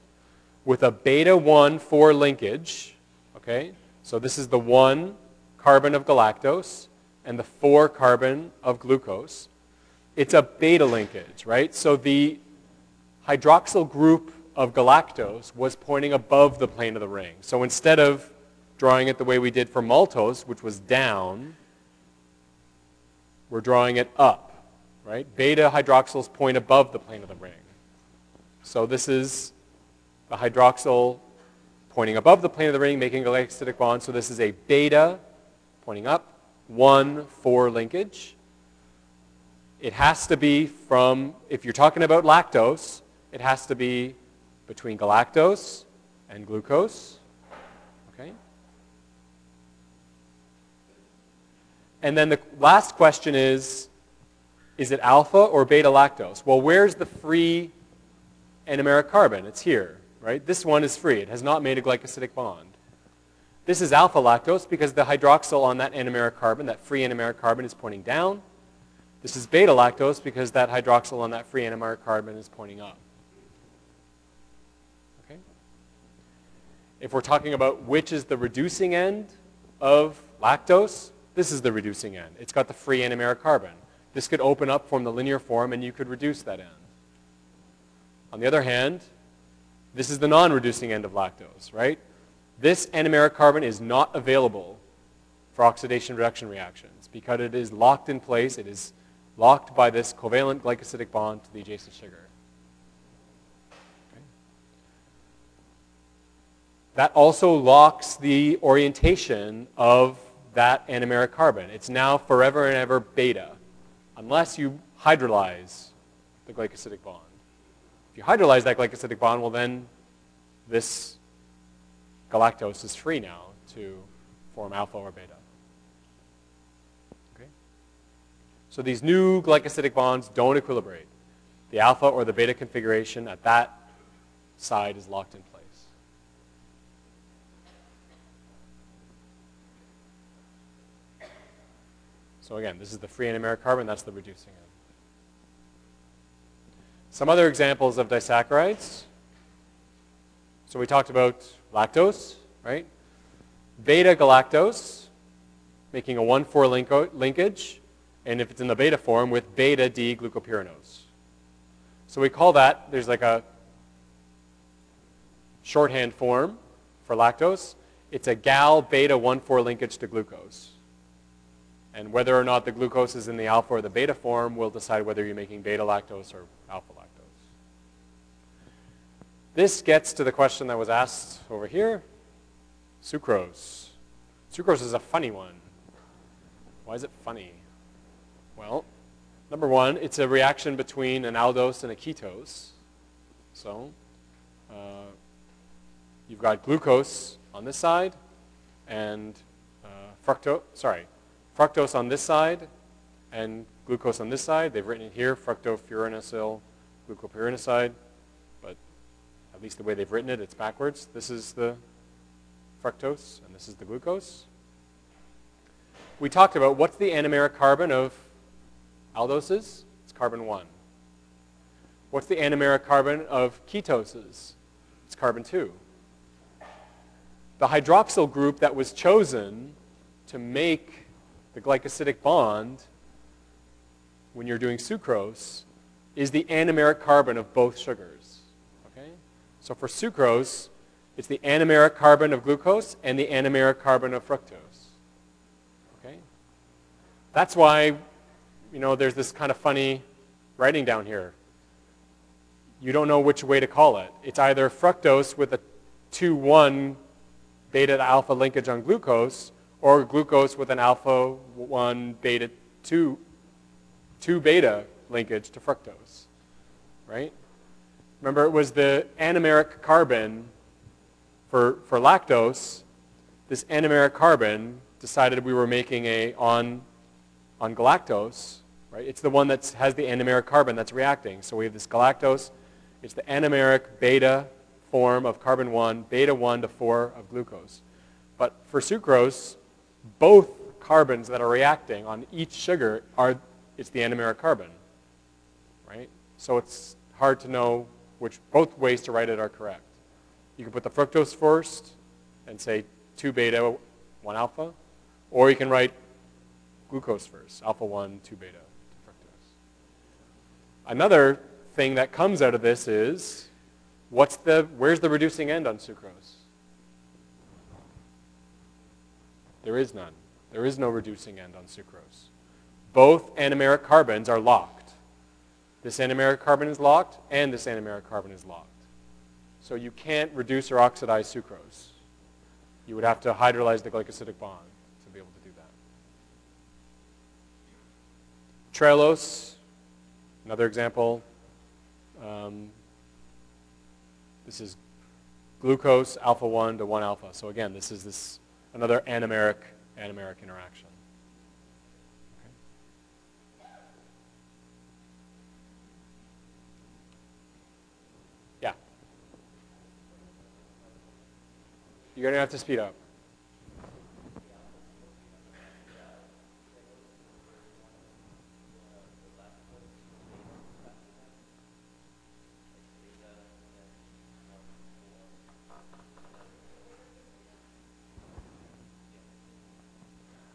with a beta 1 4 linkage. Okay? So this is the 1 carbon of galactose and the 4 carbon of glucose. It's a beta linkage, right? So the hydroxyl group of galactose was pointing above the plane of the ring. So instead of drawing it the way we did for maltose, which was down, we're drawing it up, right? Beta hydroxyls point above the plane of the ring. So this is the hydroxyl pointing above the plane of the ring, making a glycosidic bond. So this is a beta pointing up, 1, 4 linkage. It has to be from, if you're talking about lactose, it has to be between galactose and glucose. Okay? And then the last question is, is it alpha or beta lactose? Well, where's the free anomeric carbon? It's here, right? This one is free. It has not made a glycosidic bond. This is alpha lactose because the hydroxyl on that anomeric carbon, that free anomeric carbon, is pointing down. This is beta lactose because that hydroxyl on that free anomeric carbon is pointing up. Okay? If we're talking about which is the reducing end of lactose, this is the reducing end. It's got the free anomeric carbon. This could open up, form the linear form, and you could reduce that end. On the other hand, this is the non-reducing end of lactose, right? This anomeric carbon is not available for oxidation reduction reactions because it is locked in place. It is locked by this covalent glycosidic bond to the adjacent sugar. that also locks the orientation of that anomeric carbon. It's now forever and ever beta, unless you hydrolyze the glycosidic bond. If you hydrolyze that glycosidic bond, well then this galactose is free now to form alpha or beta. Okay? So these new glycosidic bonds don't equilibrate. The alpha or the beta configuration at that side is locked in place. So again, this is the free anomeric carbon, that's the reducing. Some other examples of disaccharides. So we talked about lactose, right? Beta galactose, making a 1,4 linkage, and if it's in the beta form, with beta D-glucopyranose. So we call that, there's like a shorthand form for lactose. It's a gal beta 1,4 linkage to glucose. And whether or not the glucose is in the alpha or the beta form will decide whether you're making beta lactose or. This gets to the question that was asked over here, sucrose. Sucrose is a funny one. Why is it funny? Well, number one, it's a reaction between an aldose and a ketose. So uh, you've got glucose on this side and uh, fructose, sorry, fructose on this side and glucose on this side. They've written it here, fructofuranosyl glucopyranoside at least the way they've written it, it's backwards. This is the fructose, and this is the glucose. We talked about what's the anomeric carbon of aldoses? It's carbon 1. What's the anomeric carbon of ketoses? It's carbon 2. The hydroxyl group that was chosen to make the glycosidic bond when you're doing sucrose is the anomeric carbon of both sugars. So for sucrose, it's the anomeric carbon of glucose and the anomeric carbon of fructose. Okay? That's why, you know, there's this kind of funny writing down here. You don't know which way to call it. It's either fructose with a 2-1 beta to alpha linkage on glucose or glucose with an alpha 1 beta 2 2 beta linkage to fructose. Right? Remember, it was the anomeric carbon for, for lactose. This anomeric carbon decided we were making a on, on galactose, right? It's the one that has the anomeric carbon that's reacting. So we have this galactose. It's the anomeric beta form of carbon 1, beta 1 to 4 of glucose. But for sucrose, both carbons that are reacting on each sugar are, it's the anomeric carbon, right? So it's hard to know which both ways to write it are correct. You can put the fructose first and say 2 beta, 1 alpha, or you can write glucose first, alpha 1, 2 beta, fructose. Another thing that comes out of this is what's the, where's the reducing end on sucrose? There is none. There is no reducing end on sucrose. Both anomeric carbons are locked. This anomeric carbon is locked, and this anomeric carbon is locked. So you can't reduce or oxidize sucrose. You would have to hydrolyze the glycosidic bond to be able to do that. Trehalose, another example. Um, this is glucose alpha 1 to 1 alpha. So again, this is this another anomeric anomeric interaction. You're going to have to speed up.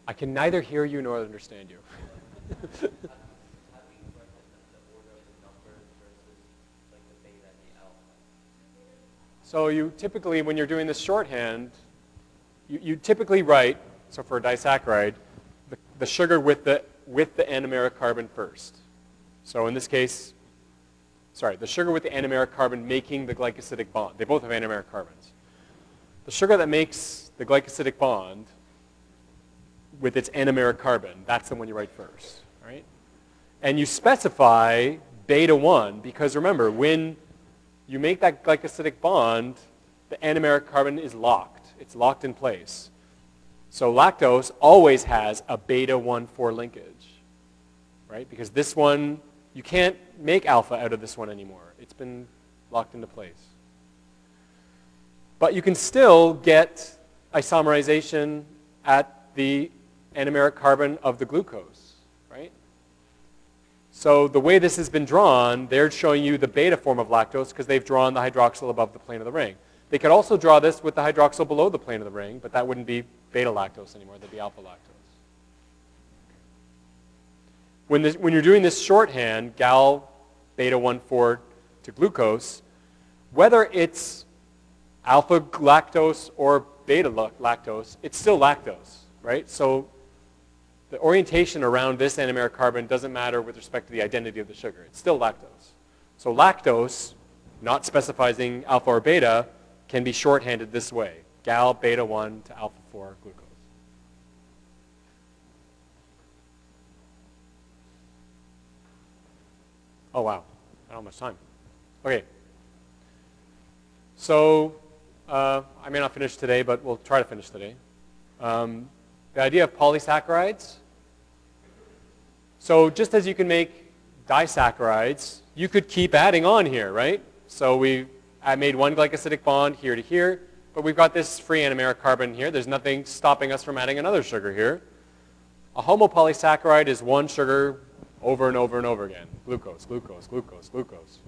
I can neither hear you nor understand you. So you typically, when you're doing this shorthand, you, you typically write, so for a disaccharide, the, the sugar with the, with the anomeric carbon first. So in this case, sorry, the sugar with the anomeric carbon making the glycosidic bond. They both have anomeric carbons. The sugar that makes the glycosidic bond with its anomeric carbon, that's the one you write first, right? And you specify beta 1 because remember, when you make that glycosidic bond, the anomeric carbon is locked. It's locked in place. So lactose always has a beta 1,4 linkage, right? Because this one, you can't make alpha out of this one anymore. It's been locked into place. But you can still get isomerization at the anomeric carbon of the glucose? So the way this has been drawn, they're showing you the beta form of lactose because they've drawn the hydroxyl above the plane of the ring. They could also draw this with the hydroxyl below the plane of the ring, but that wouldn't be beta lactose anymore. That'd be alpha lactose. When, this, when you're doing this shorthand, gal beta 1,4 to glucose, whether it's alpha lactose or beta lactose, it's still lactose, right? So the orientation around this anomeric carbon doesn't matter with respect to the identity of the sugar. It's still lactose. So lactose, not specifying alpha or beta, can be shorthanded this way. Gal beta 1 to alpha 4 glucose. Oh, wow. I don't have much time. Okay. So uh, I may not finish today, but we'll try to finish today. Um, the idea of polysaccharides. So just as you can make disaccharides, you could keep adding on here, right? So we made one glycosidic bond here to here, but we've got this free anomeric carbon here. There's nothing stopping us from adding another sugar here. A homopolysaccharide is one sugar over and over and over again. Glucose, glucose, glucose, glucose.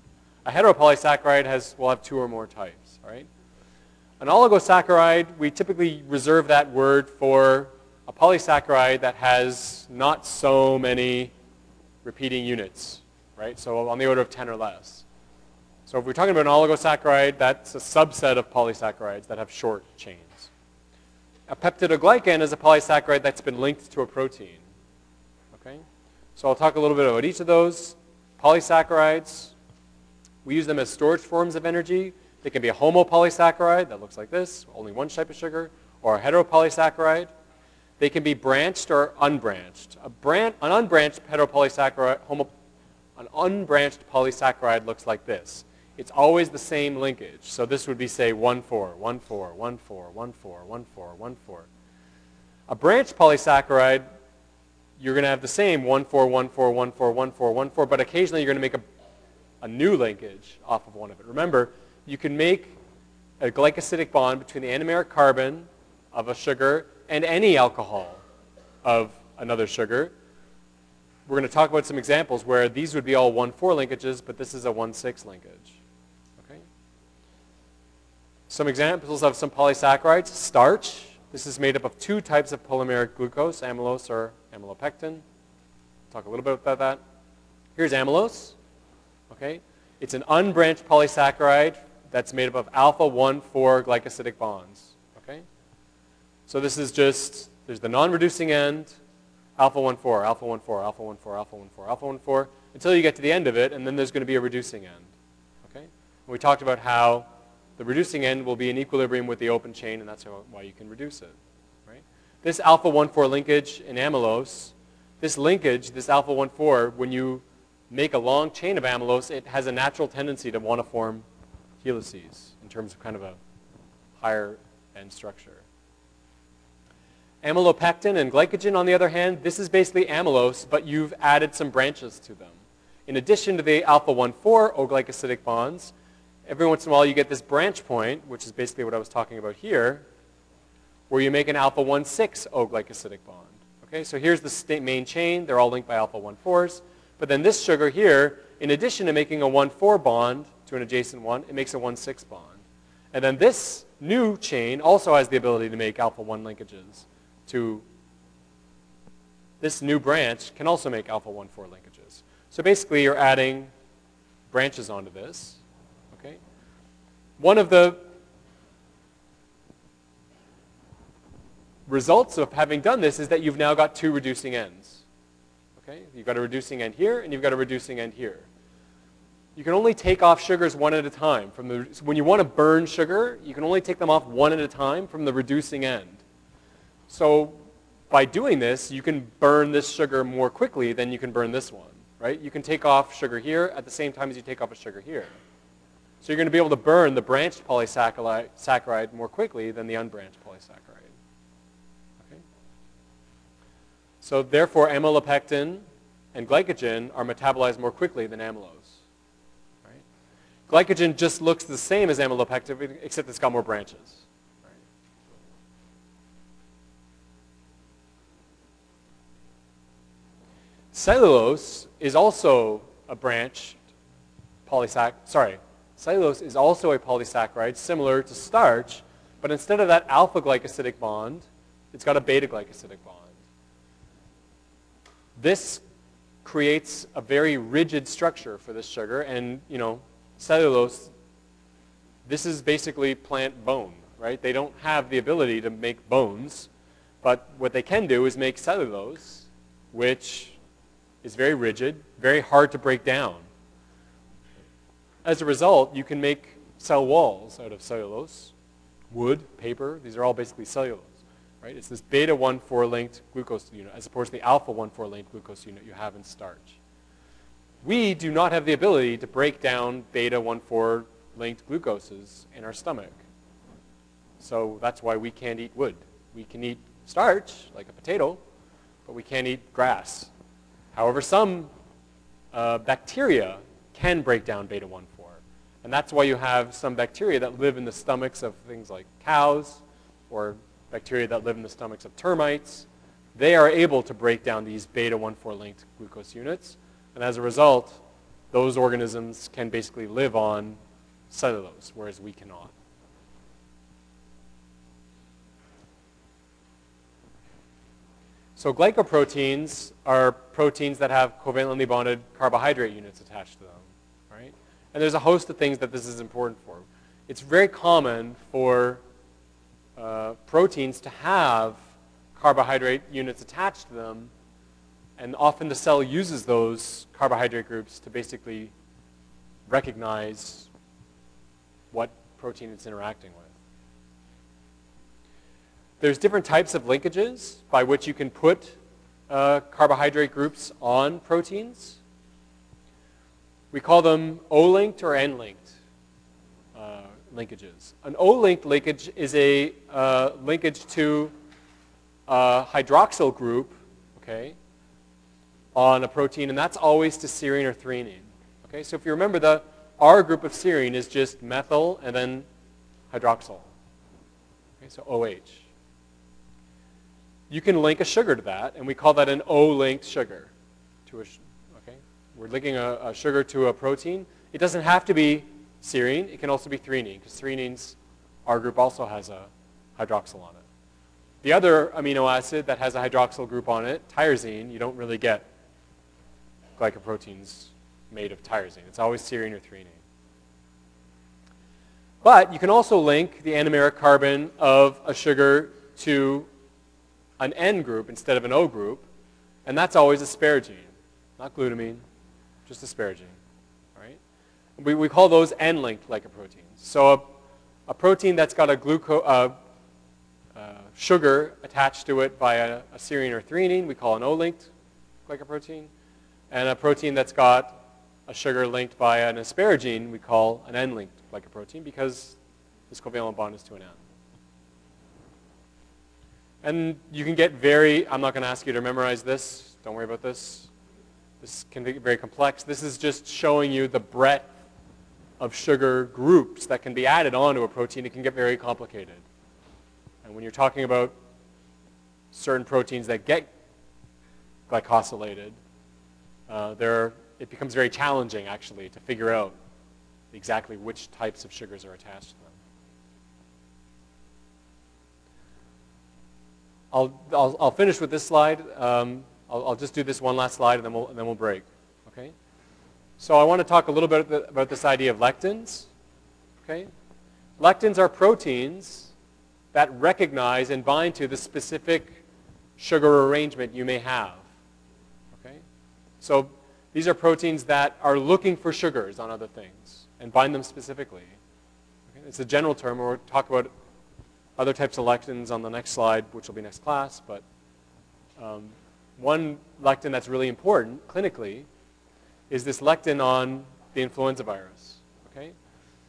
A heteropolysaccharide has, will have two or more types, right? An oligosaccharide, we typically reserve that word for a polysaccharide that has not so many repeating units, right? So on the order of 10 or less. So if we're talking about an oligosaccharide, that's a subset of polysaccharides that have short chains. A peptidoglycan is a polysaccharide that's been linked to a protein. Okay? So I'll talk a little bit about each of those. Polysaccharides, we use them as storage forms of energy. They can be a homopolysaccharide that looks like this, only one type of sugar, or a heteropolysaccharide. They can be branched or unbranched. A an unbranched heteropolysaccharide, homo- an unbranched polysaccharide looks like this. It's always the same linkage. So this would be, say, 1, 4, 1, 4, 1, 4, 1, 4, 1, 4, 1, 4. A branched polysaccharide, you're going to have the same 1, 4, 1, 4, 1, 4, 1, 4, 1, 4, but occasionally you're going to make a, a new linkage off of one of it. Remember, you can make a glycosidic bond between the anomeric carbon of a sugar and any alcohol of another sugar. We're going to talk about some examples where these would be all 1,4 linkages, but this is a 1,6 linkage. Okay? Some examples of some polysaccharides. Starch. This is made up of two types of polymeric glucose, amylose or amylopectin. Talk a little bit about that. Here's amylose. Okay? It's an unbranched polysaccharide that's made up of alpha 1, 4 glycosidic bonds. So this is just, there's the non-reducing end, alpha 1, 4, alpha 1, 4, alpha 1, 4, alpha 1, 4, alpha 1, 4, until you get to the end of it, and then there's going to be a reducing end. Okay? And we talked about how the reducing end will be in equilibrium with the open chain, and that's how, why you can reduce it. Right? This alpha 1, 4 linkage in amylose, this linkage, this alpha 1, 4, when you make a long chain of amylose, it has a natural tendency to want to form helices in terms of kind of a higher end structure. Amylopectin and glycogen, on the other hand, this is basically amylose, but you've added some branches to them. In addition to the alpha 1,4 O-glycosidic bonds, every once in a while you get this branch point, which is basically what I was talking about here, where you make an alpha 1,6 O-glycosidic bond. Okay, so here's the main chain. They're all linked by alpha 1,4s. But then this sugar here, in addition to making a 1,4 bond, to an adjacent one, it makes a 1,6 bond. And then this new chain also has the ability to make alpha 1 linkages to this new branch can also make alpha 1,4 linkages. So basically you're adding branches onto this. Okay? One of the results of having done this is that you've now got two reducing ends. Okay? You've got a reducing end here and you've got a reducing end here you can only take off sugars one at a time. From the, so when you want to burn sugar, you can only take them off one at a time from the reducing end. So by doing this, you can burn this sugar more quickly than you can burn this one, right? You can take off sugar here at the same time as you take off a sugar here. So you're going to be able to burn the branched polysaccharide more quickly than the unbranched polysaccharide. Okay? So therefore, amylopectin and glycogen are metabolized more quickly than amylose. Right? Glycogen just looks the same as amylopectin, except it's got more branches. Cellulose is also a branch polysac sorry, cellulose is also a polysaccharide similar to starch, but instead of that alpha glycosidic bond, it's got a beta glycosidic bond. This creates a very rigid structure for this sugar and, you know, cellulose this is basically plant bone, right? They don't have the ability to make bones, but what they can do is make cellulose, which is very rigid, very hard to break down. As a result, you can make cell walls out of cellulose, wood, paper. These are all basically cellulose. Right? It's this beta 1,4 linked glucose unit as opposed to the alpha 1,4 linked glucose unit you have in starch. We do not have the ability to break down beta 1,4 linked glucoses in our stomach. So that's why we can't eat wood. We can eat starch, like a potato, but we can't eat grass. However, some uh, bacteria can break down beta 1,4. And that's why you have some bacteria that live in the stomachs of things like cows or bacteria that live in the stomachs of termites. They are able to break down these beta 1,4 linked glucose units. And as a result, those organisms can basically live on cellulose, whereas we cannot. So glycoproteins are proteins that have covalently bonded carbohydrate units attached to them. right? And there's a host of things that this is important for. It's very common for uh, proteins to have carbohydrate units attached to them, and often the cell uses those carbohydrate groups to basically recognize what protein it's interacting with. There's different types of linkages by which you can put uh, carbohydrate groups on proteins. We call them O-linked or N-linked uh, linkages. An O-linked linkage is a uh, linkage to a hydroxyl group, okay, on a protein, and that's always to serine or threonine. Okay, so if you remember, the R group of serine is just methyl and then hydroxyl. Okay, so OH. You can link a sugar to that, and we call that an O-linked sugar to a we're linking a, a, sugar to a protein. It doesn't have to be serine. It can also be threonine, because threonine's R group also has a hydroxyl on it. The other amino acid that has a hydroxyl group on it, tyrosine, you don't really get glycoproteins made of tyrosine. It's always serine or threonine. But you can also link the anomeric carbon of a sugar to an N group instead of an O group, and that's always asparagine, not glutamine, just asparagine. right? We, we call those N-linked glycoproteins. So a, a protein that's got a glucose, uh, uh, sugar attached to it by a, a serine or threonine, we call an O-linked glycoprotein. And a protein that's got a sugar linked by an asparagine, we call an N-linked glycoprotein because this covalent bond is to an N. And you can get very, I'm not going to ask you to memorize this. Don't worry about this. This can be very complex. This is just showing you the breadth of sugar groups that can be added onto a protein. It can get very complicated. And when you're talking about certain proteins that get glycosylated, uh, there, it becomes very challenging, actually, to figure out exactly which types of sugars are attached to them. I'll, I'll, I'll finish with this slide. Um, I'll, I'll just do this one last slide and then we'll, and then we'll break. Okay? So I want to talk a little bit about this idea of lectins. Okay? Lectins are proteins that recognize and bind to the specific sugar arrangement you may have. Okay? So these are proteins that are looking for sugars on other things and bind them specifically. Okay? It's a general term. We'll talk about other types of lectins on the next slide, which will be next class. But um, one lectin that's really important clinically is this lectin on the influenza virus. Okay?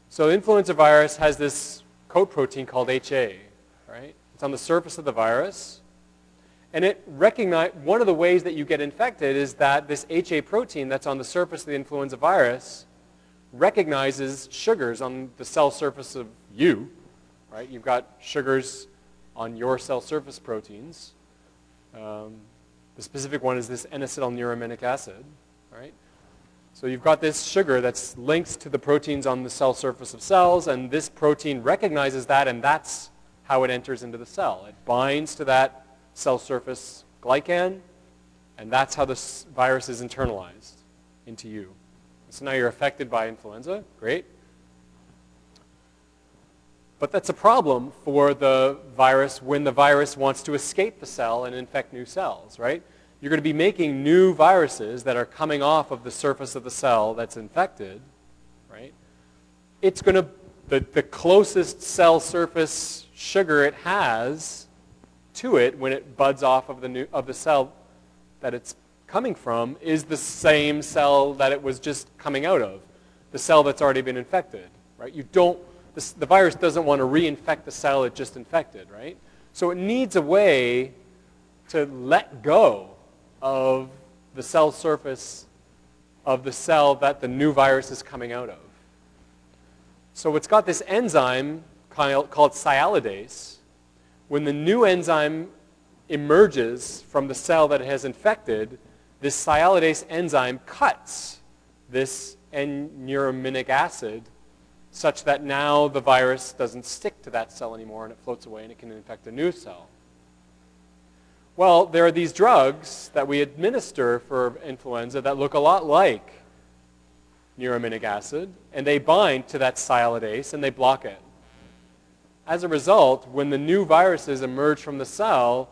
So influenza virus has this coat protein called HA, right? It's on the surface of the virus. And it recognize one of the ways that you get infected is that this HA protein that's on the surface of the influenza virus recognizes sugars on the cell surface of you, right? You've got sugars on your cell surface proteins. Um, The specific one is this N-acetylneuraminic acid, right? So you've got this sugar that's linked to the proteins on the cell surface of cells, and this protein recognizes that, and that's how it enters into the cell. It binds to that cell surface glycan, and that's how the virus is internalized into you. So now you're affected by influenza. Great. But that's a problem for the virus when the virus wants to escape the cell and infect new cells, right? You're going to be making new viruses that are coming off of the surface of the cell that's infected, right? It's going to, the, the closest cell surface sugar it has to it when it buds off of the, new, of the cell that it's coming from is the same cell that it was just coming out of, the cell that's already been infected, right? You don't the, the virus doesn't want to reinfect the cell it just infected, right? So it needs a way to let go of the cell surface of the cell that the new virus is coming out of. So it's got this enzyme called sialidase. When the new enzyme emerges from the cell that it has infected, this sialidase enzyme cuts this N-neuraminic acid such that now the virus doesn't stick to that cell anymore and it floats away and it can infect a new cell. Well, there are these drugs that we administer for influenza that look a lot like neuraminic acid, and they bind to that sialidase and they block it. As a result, when the new viruses emerge from the cell,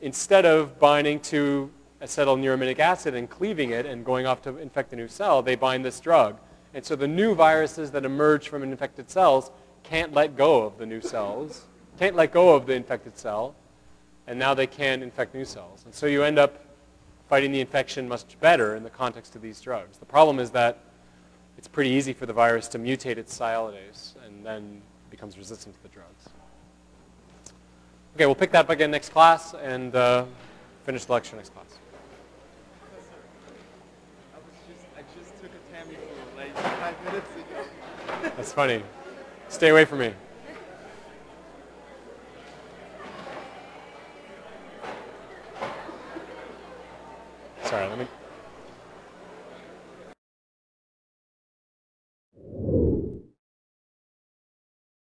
instead of binding to acetylneuraminic acid and cleaving it and going off to infect a new cell, they bind this drug. And so the new viruses that emerge from infected cells can't let go of the new cells, can't let go of the infected cell, and now they can infect new cells. And so you end up fighting the infection much better in the context of these drugs. The problem is that it's pretty easy for the virus to mutate its sialidase and then becomes resistant to the drugs. Okay, we'll pick that up again next class and uh, finish the lecture next class. That's funny. Stay away from me. Sorry, let me